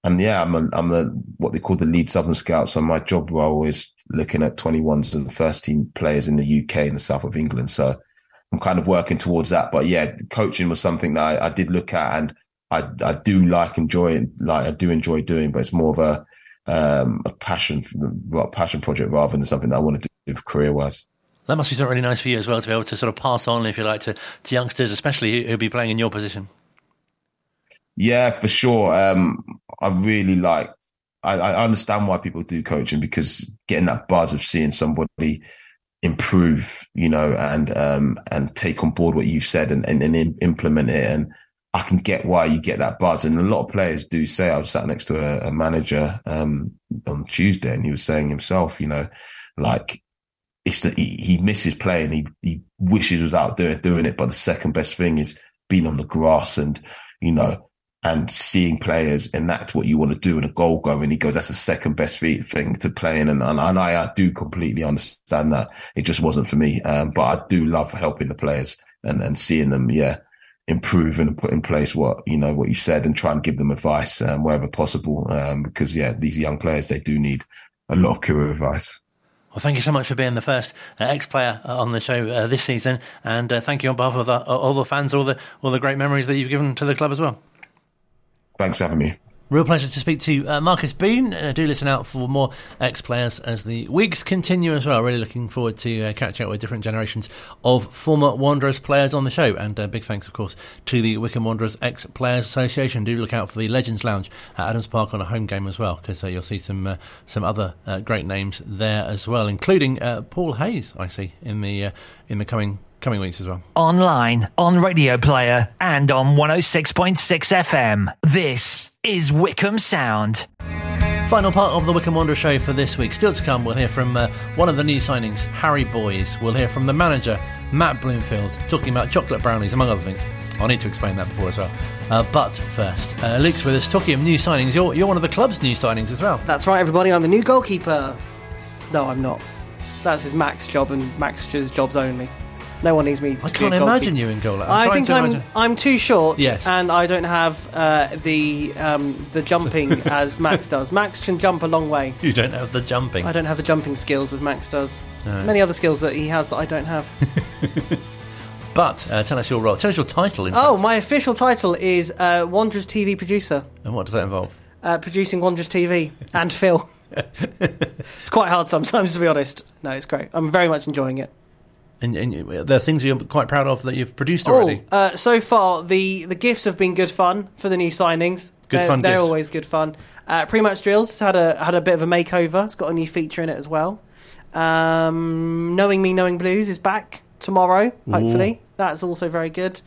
Speaker 7: And yeah, I'm a, I'm a, what they call the lead Southern Scout. So my job role is looking at 21s and the first team players in the UK and the south of England. So I'm kind of working towards that. But yeah, coaching was something that I, I did look at and I, I do like enjoy like I do enjoy doing, but it's more of a, um, a passion, a passion project rather than something that I want to do career wise.
Speaker 2: That must be something really nice for you as well to be able to sort of pass on, if you like, to, to youngsters, especially who'll be playing in your position.
Speaker 7: Yeah, for sure. Um, I really like. I, I, understand why people do coaching because getting that buzz of seeing somebody improve, you know, and um, and take on board what you've said and, and, and implement it, and I can get why you get that buzz. And a lot of players do say. I was sat next to a, a manager um, on Tuesday, and he was saying himself, you know, like it's that he, he misses playing. He he wishes was out doing doing it, but the second best thing is being on the grass and you know and seeing players and that's what you want to do in a goal going. He goes, that's the second best thing to playing. And, and, and I, I, do completely understand that. It just wasn't for me. Um, but I do love helping the players and, and seeing them, yeah, improve and put in place what, you know, what you said and try and give them advice um, wherever possible. Um, because yeah, these young players, they do need a lot of career advice.
Speaker 2: Well, thank you so much for being the first uh, ex-player uh, on the show uh, this season, and uh, thank you on behalf of the, all the fans, all the all the great memories that you've given to the club as well.
Speaker 7: Thanks for having me.
Speaker 2: Real pleasure to speak to uh, Marcus Bean. Uh, do listen out for more ex players as the weeks continue as well. Really looking forward to uh, catching up with different generations of former Wanderers players on the show. And uh, big thanks, of course, to the Wycombe Wanderers Ex Players Association. Do look out for the Legends Lounge at Adams Park on a home game as well, because uh, you'll see some uh, some other great names there as well, including Paul Hayes. I see in the in the coming coming weeks as well.
Speaker 6: Online, on Radio Player, and on 106.6 FM. This is Wycombe Sound.
Speaker 2: Final part of the Wycombe Wanderer show for this week. Still to come, we'll hear from uh, one of the new signings, Harry Boyes. We'll hear from the manager, Matt Bloomfield, talking about chocolate brownies, among other things. I'll need to explain that before as well. Uh, but first, uh, Luke's with us talking of new signings. You're, you're one of the club's new signings as well.
Speaker 8: That's right, everybody. I'm the new goalkeeper. No, I'm not. That's his Max job and Max's jobs only. No one needs me.
Speaker 2: I can't imagine you in goal. I'm
Speaker 8: I think I'm
Speaker 2: imagine.
Speaker 8: I'm too short,
Speaker 2: Yes.
Speaker 8: and I don't have uh, the um, the jumping as Max does. Max can jump a long way.
Speaker 2: You don't have the jumping.
Speaker 8: I don't have the jumping skills as Max does.
Speaker 2: No.
Speaker 8: Many other skills that he has that I don't have.
Speaker 2: But uh, tell us your role. Tell us your title. In
Speaker 8: oh,
Speaker 2: fact.
Speaker 8: my official title is uh, Wanderers TV producer,
Speaker 2: And what does that involve?
Speaker 8: uh, producing Wanderers TV and Phil. it's quite hard sometimes, to be honest. No, it's great. I'm very much enjoying it.
Speaker 2: And, and there are things you're quite proud of that you've produced already.
Speaker 8: Oh, uh, so far the the gifts have been good fun for the new signings.
Speaker 2: Good
Speaker 8: they're,
Speaker 2: fun
Speaker 8: They're
Speaker 2: gifs.
Speaker 8: always good fun. Uh, Pre-match drills has had a had a bit of a makeover. It's got a new feature in it as well. Um, knowing me, knowing blues is back tomorrow. Hopefully, that's also very good.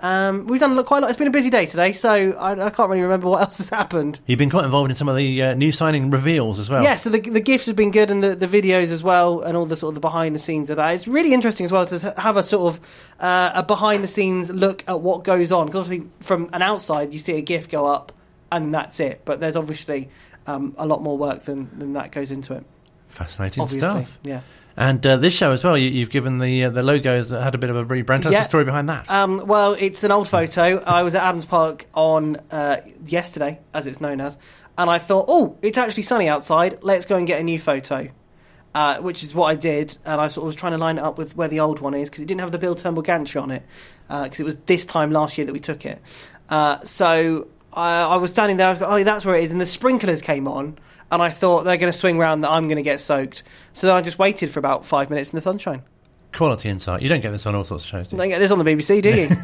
Speaker 8: Um, we've done quite a lot. It's been a busy day today, so I, I can't really remember what else has happened.
Speaker 2: You've been quite involved in some of the uh, new signing reveals as well.
Speaker 8: Yeah, so the the gifts have been good, and the, the videos as well, and all the sort of the behind the scenes of that. It's really interesting as well to have a sort of uh, a behind the scenes look at what goes on. Because obviously, from an outside, you see a gift go up, and that's it. But there's obviously um, a lot more work than than that goes into it.
Speaker 2: Fascinating
Speaker 8: Obviously,
Speaker 2: stuff.
Speaker 8: yeah.
Speaker 2: And uh, this show as well, you, you've given the uh, the logos that had a bit of a rebrand. Tell
Speaker 8: Yeah.
Speaker 2: the story behind that.
Speaker 8: Um, well, it's an old photo. I was at Adams Park on uh, yesterday, as it's known as, and I thought, oh, it's actually sunny outside. Let's go and get a new photo. Uh, which is what I did, and I sort of was trying to line it up with where the old one is because it didn't have the Bill Turnbull gantry on it because it was this time last year that we took it. Uh, so I, I was standing there. I was going, oh, that's where it is, and the sprinklers came on, and I thought they're going to swing round that I'm going to get soaked. So then I just waited for about five minutes in the sunshine.
Speaker 2: Quality insight. You don't get this on all sorts of shows, do you?
Speaker 8: Don't get this on the BBC, do you?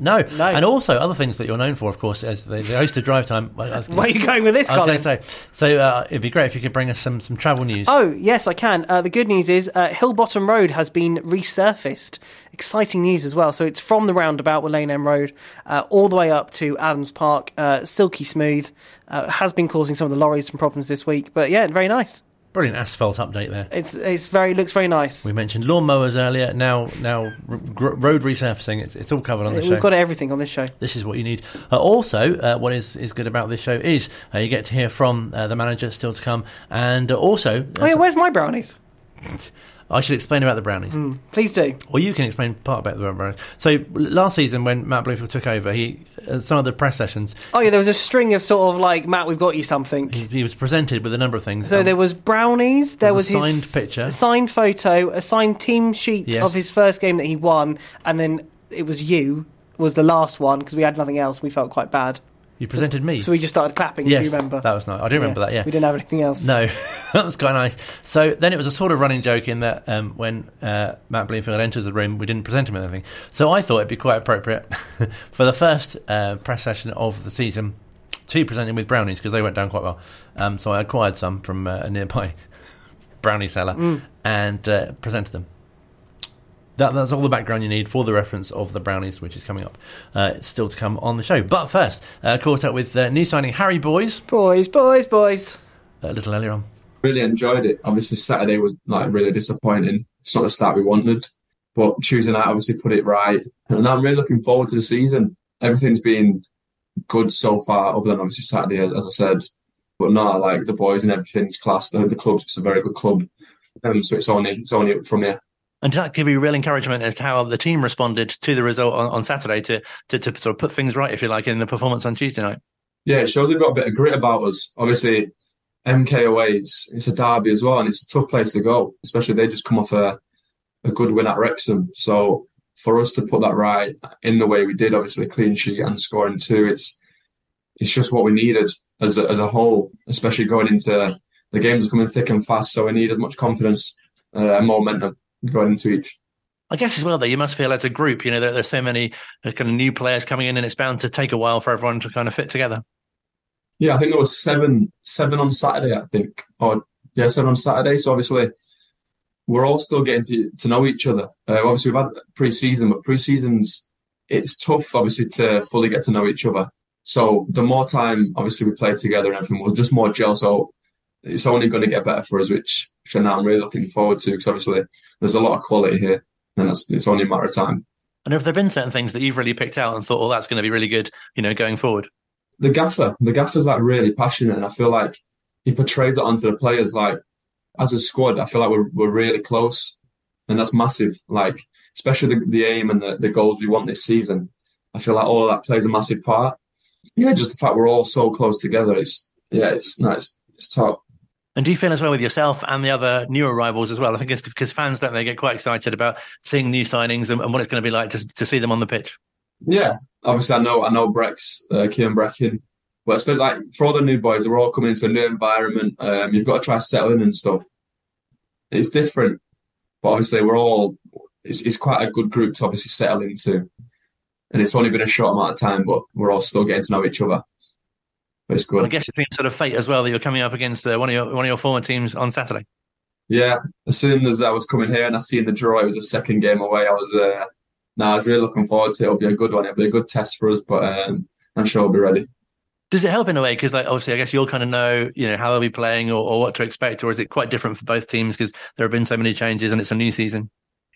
Speaker 2: No.
Speaker 8: No.
Speaker 2: And also other things that you're known for, of course, as the, the host of Drive Time. Was
Speaker 8: Where are you going with this,
Speaker 2: I
Speaker 8: Colin?
Speaker 2: say. So uh, it'd be great if you could bring us some, some travel news.
Speaker 8: Oh, yes, I can. Uh, the good news is uh, Hillbottom Road has been resurfaced. Exciting news as well. So it's from the roundabout with Lane End Road uh, all the way up to Adams Park. Uh, silky smooth. Uh, has been causing some of the lorries some problems this week. But yeah, very nice.
Speaker 2: Brilliant asphalt update there.
Speaker 8: It's it's very looks very nice.
Speaker 2: We mentioned lawnmowers earlier. Now, now r- road resurfacing. It's, it's all covered on the show.
Speaker 8: We've got everything on this show.
Speaker 2: This is what you need. Uh, also, uh, what is, is good about this show is uh, you get to hear from uh, the manager still to come, and uh, also,
Speaker 8: Oh yeah, where's my brownies?
Speaker 2: I should explain about the brownies,
Speaker 8: Please do.
Speaker 2: or you can explain part about the brownies. So last season, when Matt Bloomfield took over, he uh, some of the press sessions
Speaker 8: Oh yeah, there was a string of sort of like Matt, we've got you something.
Speaker 2: he, he was presented with a number of things.
Speaker 8: So
Speaker 2: Um,
Speaker 8: there was brownies. There was
Speaker 2: a
Speaker 8: his
Speaker 2: signed picture.
Speaker 8: a signed photo, a signed team sheet
Speaker 2: Yes.
Speaker 8: of his first game that he won, and then it was you was the last one because we had nothing else. We felt quite bad,
Speaker 2: you presented me.
Speaker 8: so we just started clapping.
Speaker 2: yes,
Speaker 8: if you remember,
Speaker 2: that was nice. I do remember that. Yeah,
Speaker 8: we didn't have anything else.
Speaker 2: No, that was quite nice. So then it was a sort of running joke in that um, when uh, Matt Bloomfield entered the room, we didn't present him with anything. So I thought it'd be quite appropriate for the first uh, press session of the season to present him with brownies because they went down quite well. Um, so I acquired some from uh, a nearby brownie seller and uh, presented them. That, that's all the background you need for the reference of the brownies, which is coming up. Uh, still to come on the show. But first, uh, caught up with uh, new signing Harry Boyes
Speaker 8: boys, boys, boys.
Speaker 2: a little earlier on.
Speaker 9: really enjoyed it. Obviously, Saturday was like really disappointing. It's not the start we wanted, but Tuesday night obviously put it right, and I'm really looking forward to the season. Everything's been good so far, other than obviously Saturday, as I said. But no, like the boys and everything's class. The, the club's just a very good club, um, so it's only it's only up from here.
Speaker 2: And that give you real encouragement as to how the team responded to the result on, on Saturday to, to, to sort of put things right, if you like, in the performance on Tuesday night?
Speaker 9: Yeah, it shows we've got a bit of grit about us. Obviously, MK away, it's, it's a derby as well, and it's a tough place to go, especially they just come off a, a good win at Wrexham. So for us to put that right in the way we did, obviously clean sheet and scoring two, it's it's just what we needed as a, as a whole, especially going into the games are coming thick and fast. So we need as much confidence uh, and momentum going into each.
Speaker 2: I guess as well, though, you must feel as a group, you know, there, there's so many uh, kind of new players coming in, and it's bound to take a while for everyone to kind of fit together.
Speaker 9: Yeah, I think there was seven seven on Saturday, I think. Or yeah, seven on Saturday. So obviously we're all still getting to, to know each other. Uh, obviously we've had pre-season, but pre-seasons it's tough obviously to fully get to know each other. So the more time obviously we play together and everything, we're just more gel. So it's only going to get better for us, which, which I'm really looking forward to because obviously there's a lot of quality here, and it's, it's only a matter of time.
Speaker 2: And have there been certain things that you've really picked out and thought, "Oh, that's going to be really good," you know, going forward?
Speaker 9: The gaffer, the gaffer's like really passionate, and I feel like he portrays it onto the players. Like as a squad, I feel like we're we're really close, and that's massive. Like especially the, the aim and the, the goals we want this season. I feel like all of that plays a massive part. Yeah, just the fact we're all so close together. It's yeah, it's nice. It's, it's top.
Speaker 2: And do you feel as well with yourself and the other new arrivals as well? I think it's because fans don't they get quite excited about seeing new signings and, and what it's going to be like to, to see them on the pitch.
Speaker 9: Yeah, obviously I know I know Brex, uh, Kieran Breckin, but it's been like for all the new boys, they're all coming into a new environment. Um, you've got to try settling and stuff. It's different, but obviously we're all. It's, it's quite a good group to obviously settle into, and it's only been a short amount of time, but we're all still getting to know each other. It's good.
Speaker 2: Well, I guess it's been sort of fate as well that you're coming up against uh, one of your one of your former teams on Saturday.
Speaker 9: Yeah, as soon as I was coming here and I seen the draw, it was a second game away. I was, uh, no, I was really looking forward to it. It'll be a good one. It'll be a good test for us, but um, I'm sure we'll be ready.
Speaker 2: Does it help in a way? Because like obviously, I guess you'll kind of know, you know, how they'll be playing or, or what to expect, or is it quite different for both teams because there have been so many changes and it's a new season?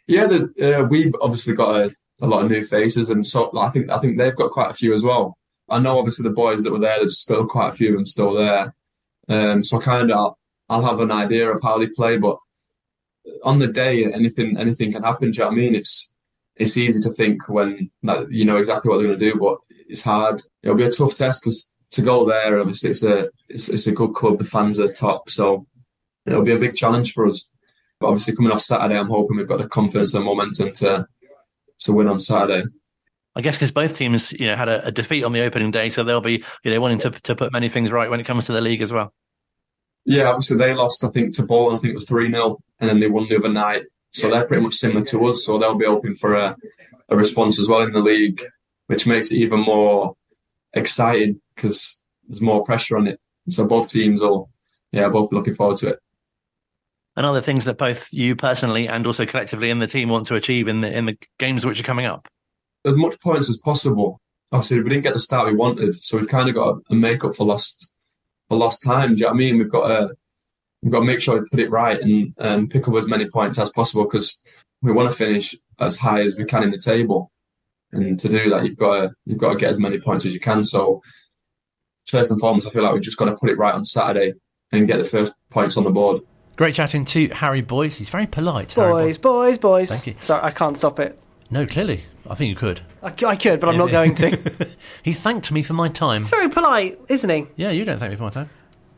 Speaker 9: Yeah, the, uh, we've obviously got a, a, lot of new faces, and so I think I think they've got quite a few as well. I know obviously the boys that were there, there's still quite a few of them still there. Um, so kind of I'll, I'll, have an idea of how they play, but on the day, anything anything can happen. Do you know what I mean? It's it's easy to think when that you know exactly what they're going to do, but it's hard. It'll be a tough test because to go there, obviously it's a it's, it's a good club. The fans are top, so it'll be a big challenge for us. But obviously coming off Saturday, I'm hoping we've got the confidence and momentum to to win on Saturday.
Speaker 2: I guess because both teams, you know, had a, a, defeat on the opening day, so they'll be, you know, wanting to to put many things right when it comes to the league as well.
Speaker 9: Yeah, obviously they lost, I think, to Bolton. I think it was three 0 and then they won the other night. So they're pretty much similar to us. So they'll be hoping for a, a response as well in the league, which makes it even more exciting because there's more pressure on it. So both teams will, yeah, both looking forward to it.
Speaker 2: And other things that both you personally and also collectively in the team want to achieve in the in the games which are coming up
Speaker 9: as much points as possible. Obviously, we didn't get the start we wanted, so we've kind of got to make up for lost for lost time. Do you know what I mean? We've got to we've got to make sure we put it right and and pick up as many points as possible because we want to finish as high as we can in the table. And to do that, you've got to you've got to get as many points as you can. So first and foremost, I feel like we've just got to put it right on Saturday and get the first points on the board.
Speaker 2: Great chatting to Harry Boyes. He's very polite.
Speaker 8: Boys, boys, boys.
Speaker 2: Thank you.
Speaker 8: Sorry, I can't stop it.
Speaker 2: No, clearly. I think you could.
Speaker 8: I, I could, but I'm not going to.
Speaker 2: he thanked me for my time.
Speaker 8: It's very polite, isn't he?
Speaker 2: Yeah, you don't thank me for my time.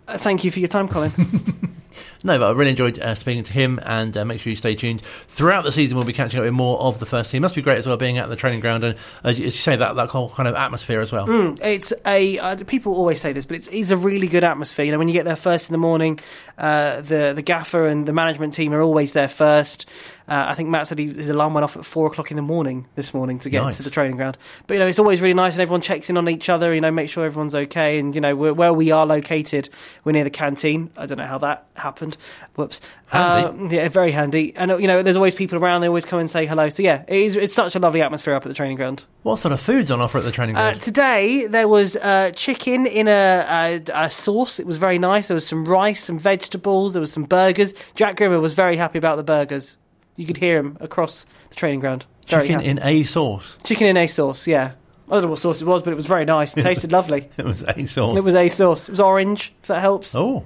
Speaker 8: Uh, thank you for your time, Colin.
Speaker 2: no, but I really enjoyed uh, speaking to him, and uh, make sure you stay tuned. Throughout the season, we'll be catching up with more of the first team. It must be great as well being at the training ground, and as you, as you say, that, that whole kind of atmosphere as well.
Speaker 8: Mm, it's a uh, people always say this, but it's, it's, a really good atmosphere. You know, when you get there first in the morning, uh, the the gaffer and the management team are always there first. Uh, I think Matt said he, his alarm went off at four o'clock in the morning this morning to get nice. to the training ground. But you know, it's always really nice, and everyone checks in on each other. You know, make sure everyone's okay, and you know, where we are located, we're near the canteen. I don't know how that happened. Whoops.
Speaker 2: Handy.
Speaker 8: Uh, yeah, very handy. And you know, there's always people around. They always come and say hello. So yeah, it is, it's such a lovely atmosphere up at the training ground.
Speaker 2: What sort of foods on offer at the training ground?
Speaker 8: Uh, today there was uh, chicken in a, a, a, sauce. It was very nice. There was some rice, some vegetables. There was some burgers. Jack Grimmer was very happy about the burgers. You could hear him across the training ground.
Speaker 2: Very Chicken happy. in a sauce.
Speaker 8: Chicken in a sauce, yeah. I don't know what sauce it was, but it was very nice. It tasted lovely.
Speaker 2: It was a sauce.
Speaker 8: It was a sauce. It was orange, if that helps.
Speaker 2: Oh,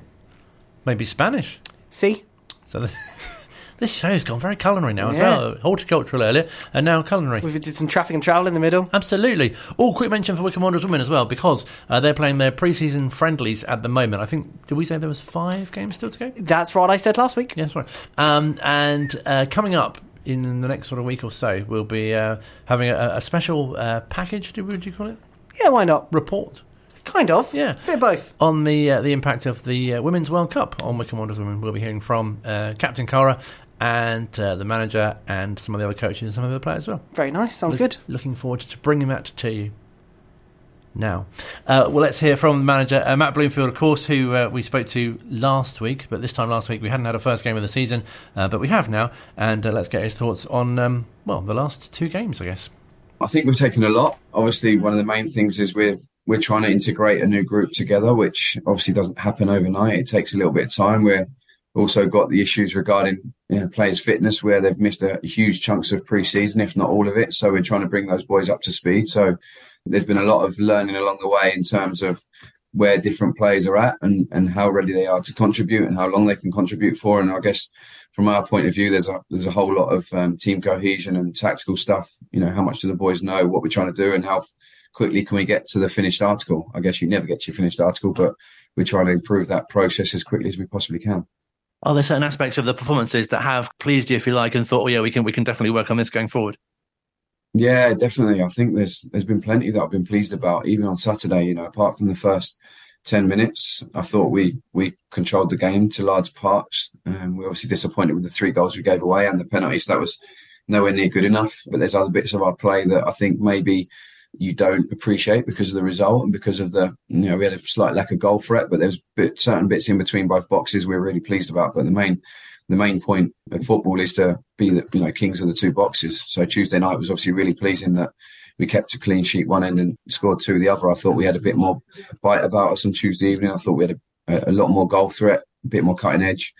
Speaker 2: maybe Spanish.
Speaker 8: See?
Speaker 2: So the, this show's gone very culinary now as well. Horticultural earlier, and now culinary.
Speaker 8: We did some traffic and travel in the middle.
Speaker 2: Absolutely. Oh, quick mention for Wycombe Wanderers women as well, because uh, they're playing their pre-season friendlies at the moment. I think did we say there was five games still to go?
Speaker 8: That's what I said last week.
Speaker 2: Yes, right. Um, and uh, coming up in the next sort of week or so, we'll be uh, having a, a special uh, package. Do, would you call it?
Speaker 8: Yeah, why not?
Speaker 2: Report.
Speaker 8: Kind of.
Speaker 2: Yeah.
Speaker 8: Bit of both.
Speaker 2: On the uh, the impact of the uh, Women's World Cup on Wycombe Wanderers Women, we'll be hearing from uh, Captain Cara and uh, the manager and some of the other coaches and some of the players as well.
Speaker 8: Very nice. Sounds
Speaker 2: Look,
Speaker 8: good.
Speaker 2: Looking forward to bringing that to you. Now, uh, well, let's hear from the manager, uh, Matt Bloomfield, of course, who uh, we spoke to last week. But this time last week, we hadn't had a first game of the season, uh, but we have now. And uh, let's get his thoughts on, um, well, the last two games, I guess.
Speaker 5: I think we've taken a lot. Obviously, one of the main things is we're we're trying to integrate a new group together, which obviously doesn't happen overnight. It takes a little bit of time. We're also got the issues regarding you know, players' fitness, where they've missed a huge chunks of pre-season, if not all of it. So we're trying to bring those boys up to speed. So there's been a lot of learning along the way in terms of where different players are at and, and how ready they are to contribute and how long they can contribute for. And I guess from our point of view, there's a there's a whole lot of um, team cohesion and tactical stuff. You know, how much do the boys know what we're trying to do and how quickly can we get to the finished article? I guess you never get to your finished article, but we're trying to improve that process as quickly as we possibly can.
Speaker 2: Are there certain aspects of the performances that have pleased you, if you like, and thought, oh yeah, we can we can definitely work on this going forward?
Speaker 5: Yeah, definitely. I think there's there's been plenty that I've been pleased about, even on Saturday. You know, apart from the first ten minutes, I thought we we controlled the game to large parts. Um, we are obviously disappointed with the three goals we gave away and the penalties. That was nowhere near good enough. But there's other bits of our play that I think maybe you don't appreciate because of the result and because of the you know we had a slight lack of goal threat, but there's bit, certain bits in between both boxes we we're really pleased about. But the main the main point of football is to be the you know kings of the two boxes. So Tuesday night was obviously really pleasing that we kept a clean sheet one end and scored two the other. I thought we had a bit more bite about us on Tuesday evening. I thought we had a, a lot more goal threat, a bit more cutting edge,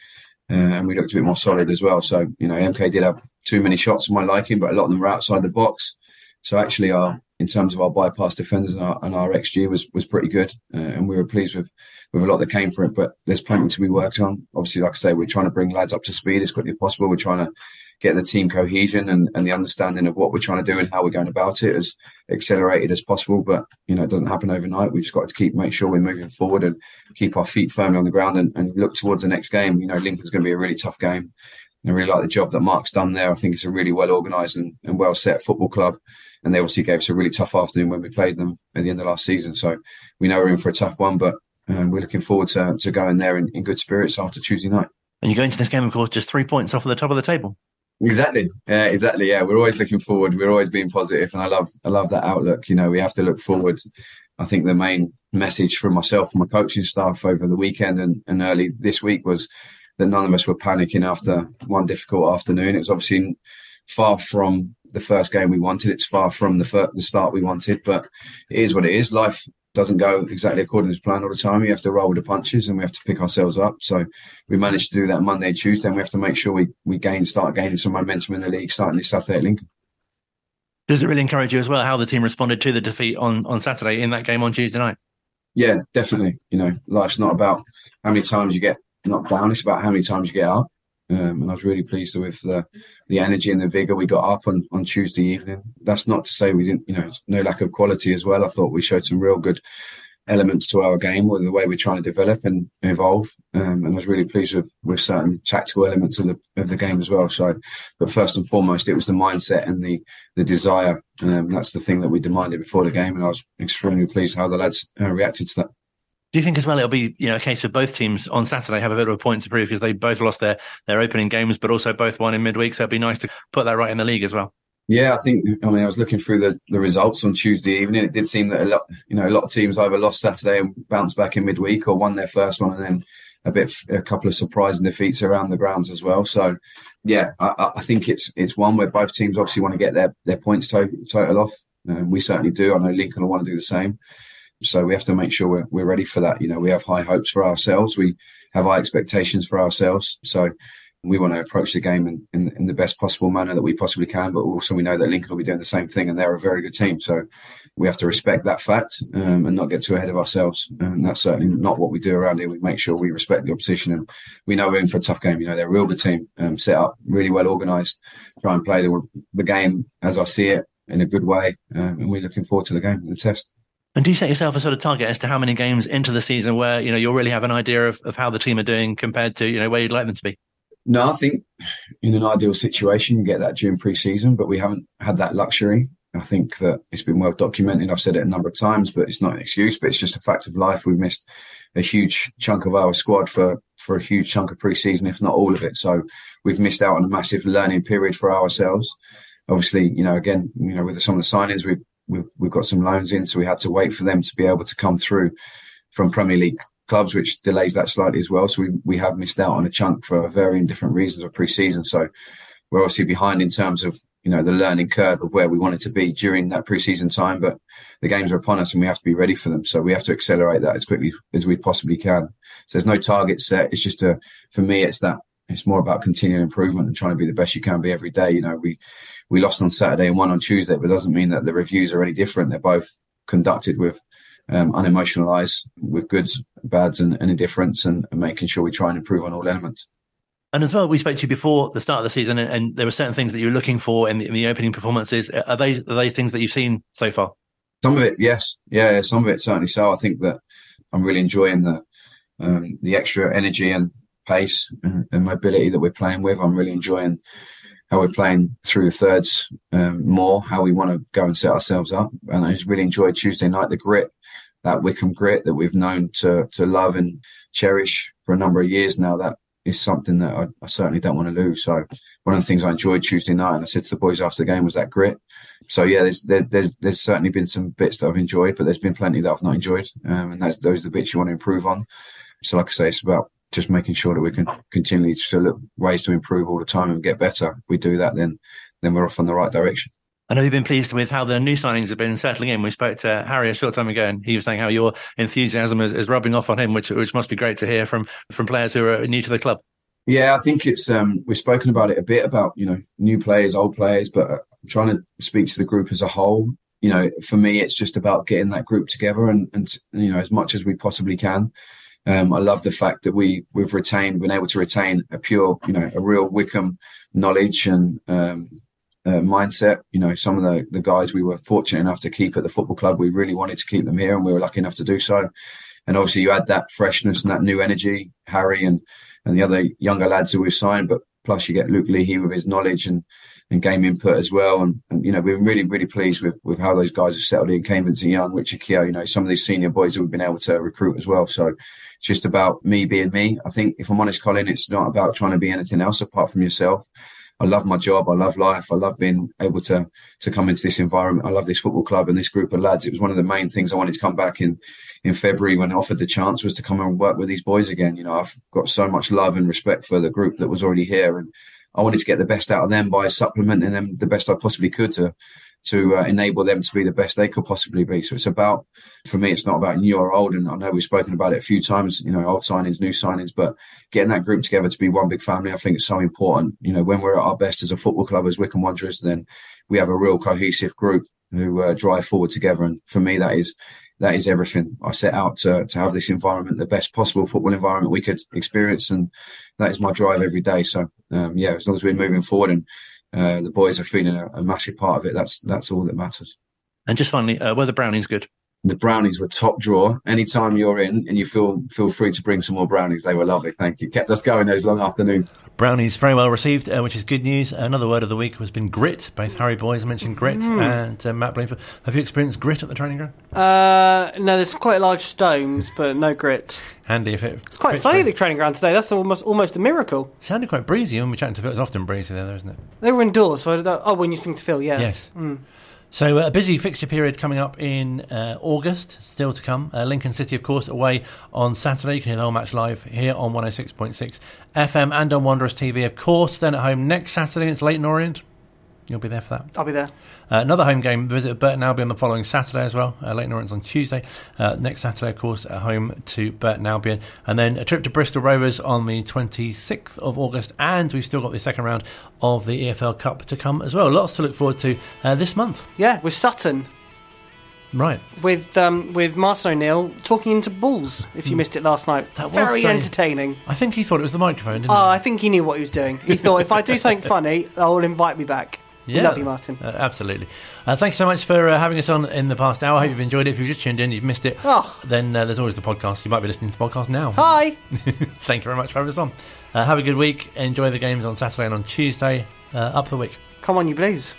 Speaker 5: uh, and we looked a bit more solid as well. So you know MK did have too many shots for my liking, but a lot of them were outside the box. So actually, our in terms of our bypass defenders and our, and our XG was was pretty good, uh, and we were pleased with with a lot that came from it. But there's plenty to be worked on. Obviously, like I say, we're trying to bring lads up to speed as quickly as possible. We're trying to get the team cohesion and, and the understanding of what we're trying to do and how we're going about it as accelerated as possible. But you know, it doesn't happen overnight. We've just got to keep make sure we're moving forward and keep our feet firmly on the ground and, and look towards the next game. You know, Lincoln's going to be a really tough game. I really like the job that Mark's done there. I think it's a really well organised and, and well set football club and they obviously gave us a really tough afternoon when we played them at the end of last season. So we know we're in for a tough one, but um, we're looking forward to, to going there in, in good spirits after Tuesday night.
Speaker 2: And you go into this game, of course, just three points off of the top of the table.
Speaker 5: Exactly. Yeah, exactly. Yeah, we're always looking forward. We're always being positive, and I love I love that outlook. You know, we have to look forward. I think the main message from myself and my coaching staff over the weekend and, and early this week was that none of us were panicking after one difficult afternoon. It was obviously far from the first game we wanted. It's far from the fir- the start we wanted, but it is what it is. Life doesn't go exactly according to plan all the time. You have to roll with the punches, and we have to pick ourselves up. So we managed to do that Monday, Tuesday, and we have to make sure we we gain, start gaining some momentum in the league, starting this Saturday at Lincoln.
Speaker 2: Does it really encourage you as well how the team responded to the defeat on on Saturday in that game on Tuesday night?
Speaker 5: Yeah, definitely. You know, life's not about how many times you get knocked down; it's about how many times you get up. Um, and I was really pleased with the, the energy and the vigor we got up on, on Tuesday evening. That's not to say we didn't, you know, no lack of quality as well. I thought we showed some real good elements to our game with the way we're trying to develop and evolve. Um, and I was really pleased with, with certain tactical elements of the of the game as well. So, but first and foremost, it was the mindset and the the desire. Um, that's the thing that we demanded before the game, and I was extremely pleased how the lads uh, reacted to that.
Speaker 2: Do you think as well it'll be you know a case of both teams on Saturday have a bit of a point to prove because they both lost their their opening games, but also both won in midweek, so it'd be nice to put that right in the league as well.
Speaker 5: Yeah, I think. I mean, I was looking through the, the results on Tuesday evening. It did seem that a lot, you know, a lot of teams either lost Saturday and bounced back in midweek, or won their first one and then a bit, a couple of surprising defeats around the grounds as well. So, yeah, I, I think it's it's one where both teams obviously want to get their their points to, total off. Um, we certainly do. I know Lincoln will want to do the same. So we have to make sure we're, we're ready for that. You know, we have high hopes for ourselves. We have high expectations for ourselves. So we want to approach the game in, in, in, the best possible manner that we possibly can. But also we know that Lincoln will be doing the same thing and they're a very good team. So we have to respect that fact um, and not get too ahead of ourselves. And that's certainly not what we do around here. We make sure we respect the opposition and we know we're in for a tough game. You know, they're a real good team, um, set up, really well organised, try and play the, the, game as I see it in a good way. Um, and we're looking forward to the game the test.
Speaker 2: And do you set yourself a sort of target as to how many games into the season where you know you'll really have an idea of, of how the team are doing compared to you know where you'd like them to be?
Speaker 5: No, I think in an ideal situation you get that during pre-season, but we haven't had that luxury. I think that it's been well documented. I've said it a number of times, but it's not an excuse, but it's just a fact of life. We've missed a huge chunk of our squad for for a huge chunk of pre-season, if not all of it. So we've missed out on a massive learning period for ourselves. Obviously, you know, again, you know, with some of the signings we've we've, we've got some loans in, so we had to wait for them to be able to come through from Premier League clubs, which delays that slightly as well. So we, we have missed out on a chunk for varying different reasons of pre-season. So we're obviously behind in terms of you know the learning curve of where we wanted to be during that pre-season time. But the games are upon us, and we have to be ready for them. So we have to accelerate that as quickly as we possibly can. So there's no target set. It's just a for me, it's that it's more about continual improvement and trying to be the best you can be every day. You know, we we lost on Saturday and won on Tuesday, but it doesn't mean that the reviews are any different. They're both conducted with um, unemotional eyes, with goods, bads, and, and indifference, and, and making sure we try and improve on all elements.
Speaker 2: And as well, we spoke to you before the start of the season, and, and there were certain things that you were looking for in the, in the opening performances. Are they are they things that you've seen so far?
Speaker 5: Some of it, yes, yeah, some of it certainly. So I think that I'm really enjoying the um, the extra energy and pace and, and, mobility that we're playing with. I'm really enjoying how we're playing through the thirds um, more, how we want to go and set ourselves up. And I just really enjoyed Tuesday night the grit, that Wycombe grit that we've known to to love and cherish for a number of years now. That is something that I, I, certainly don't want to lose. So one of the things I enjoyed Tuesday night, and I said to the boys after the game, was that grit. So yeah, there's there, there's there's certainly been some bits that I've enjoyed, but there's been plenty that I've not enjoyed, um, and those those are the bits you want to improve on. So like I say, it's about just making sure that we can continue to look ways to improve all the time and get better. If we do that, then then we're off on the right direction.
Speaker 2: I know you've been pleased with how the new signings have been settling in. We spoke to Harry a short time ago, and he was saying how your enthusiasm is, is rubbing off on him, which which must be great to hear from from players who are new to the club.
Speaker 5: Yeah, I think it's um, we've spoken about it a bit about you know new players, old players, but I'm trying to speak to the group as a whole. You know, for me, it's just about getting that group together and and you know as much as we possibly can. Um, I love the fact that we we've retained, been able to retain a pure, you know, a real Wycombe knowledge and um, uh, mindset. You know, some of the the guys we were fortunate enough to keep at the football club, we really wanted to keep them here, and we were lucky enough to do so. And obviously, you add that freshness and that new energy, Harry and and the other younger lads who we've signed. But plus, you get Luke Leahy with his knowledge and, and game input as well. And, and you know, we're really, really pleased with, with how those guys have settled in. Kane and Young, Richard Keogh, you know, some of these senior boys that we've been able to recruit as well. So it's just about me being me. I think, if I'm honest, Colin, it's not about trying to be anything else apart from yourself. I love my job. I love life. I love being able to to come into this environment. I love this football club and this group of lads. It was one of the main things I wanted to come back in in February when I offered the chance was to come and work with these boys again. You know, I've got so much love and respect for the group that was already here, and I wanted to get the best out of them by supplementing them the best I possibly could to to uh, enable them to be the best they could possibly be. So it's about, for me, it's not about new or old. And I know we've spoken about it a few times, you know, old signings, new signings, but getting that group together to be one big family, I think is so important. You know, when we're at our best as a football club, as Wycombe Wanderers, then we have a real cohesive group who uh, drive forward together. And for me, that is that is everything. I set out to, to have this environment, the best possible football environment we could experience, and that is my drive every day. So, um, yeah, as long as we're moving forward and uh, the boys are feeling a, a, massive part of it, that's that's all that matters.
Speaker 2: And just finally, uh, were the brownies good?
Speaker 5: The brownies were top drawer. Anytime you're in and you feel feel free to bring some more brownies, they were lovely. Thank you. Kept us going those long afternoons.
Speaker 2: Brownies very well received, uh, which is good news. Another word of the week has been grit. Both Harry Boyes mentioned grit mm. and uh, Matt Bloomfield. Have you experienced grit at the training ground?
Speaker 8: Uh, no, there's quite large stones, but no grit.
Speaker 2: Andy, if it,
Speaker 8: it's quite sunny at the training ground today. That's almost almost a miracle.
Speaker 2: It sounded quite breezy when we chatted to Phil. It's often breezy there, isn't it?
Speaker 8: They were indoors, so I don't, oh, when you speak to Phil, yeah.
Speaker 2: Yes.
Speaker 8: Mm.
Speaker 2: So uh, a busy fixture period coming up in uh, August, still to come. Uh, Lincoln City, of course, away on Saturday. You can hear the whole match live here on 106.6 FM and on Wanderers TV, of course. Then at home next Saturday, it's Leyton Orient. You'll be there for that.
Speaker 8: I'll be there.
Speaker 2: Uh, another home game visit of Burton Albion on the following Saturday as well. Uh, Leyton Orient's on Tuesday. Uh, next Saturday, of course, at home to Burton Albion. And then a trip to Bristol Rovers on the 26th of August. And we've still got the second round of the EFL Cup to come as well. Lots to look forward to uh, this month.
Speaker 8: Yeah, with Sutton.
Speaker 2: Right.
Speaker 8: With um, with Martin O'Neill talking into balls, if you mm. missed it last night. That was Very strange. entertaining.
Speaker 2: I think he thought it was the microphone, didn't
Speaker 8: oh,
Speaker 2: he?
Speaker 8: I think he knew what he was doing. He thought, if I do something funny, they'll invite me back. Yeah. Love you, Martin.
Speaker 2: Uh, absolutely. Uh, thanks so much for uh, having us on in the past hour. I hope you've enjoyed it. If you've just tuned in, you've missed it, oh. then uh, there's always the podcast. You might be listening to the podcast now.
Speaker 8: Hi.
Speaker 2: Thank you very much for having us on. Uh, have a good week. Enjoy the games on Saturday and on Tuesday. Uh, up the week.
Speaker 8: Come on, you Blues.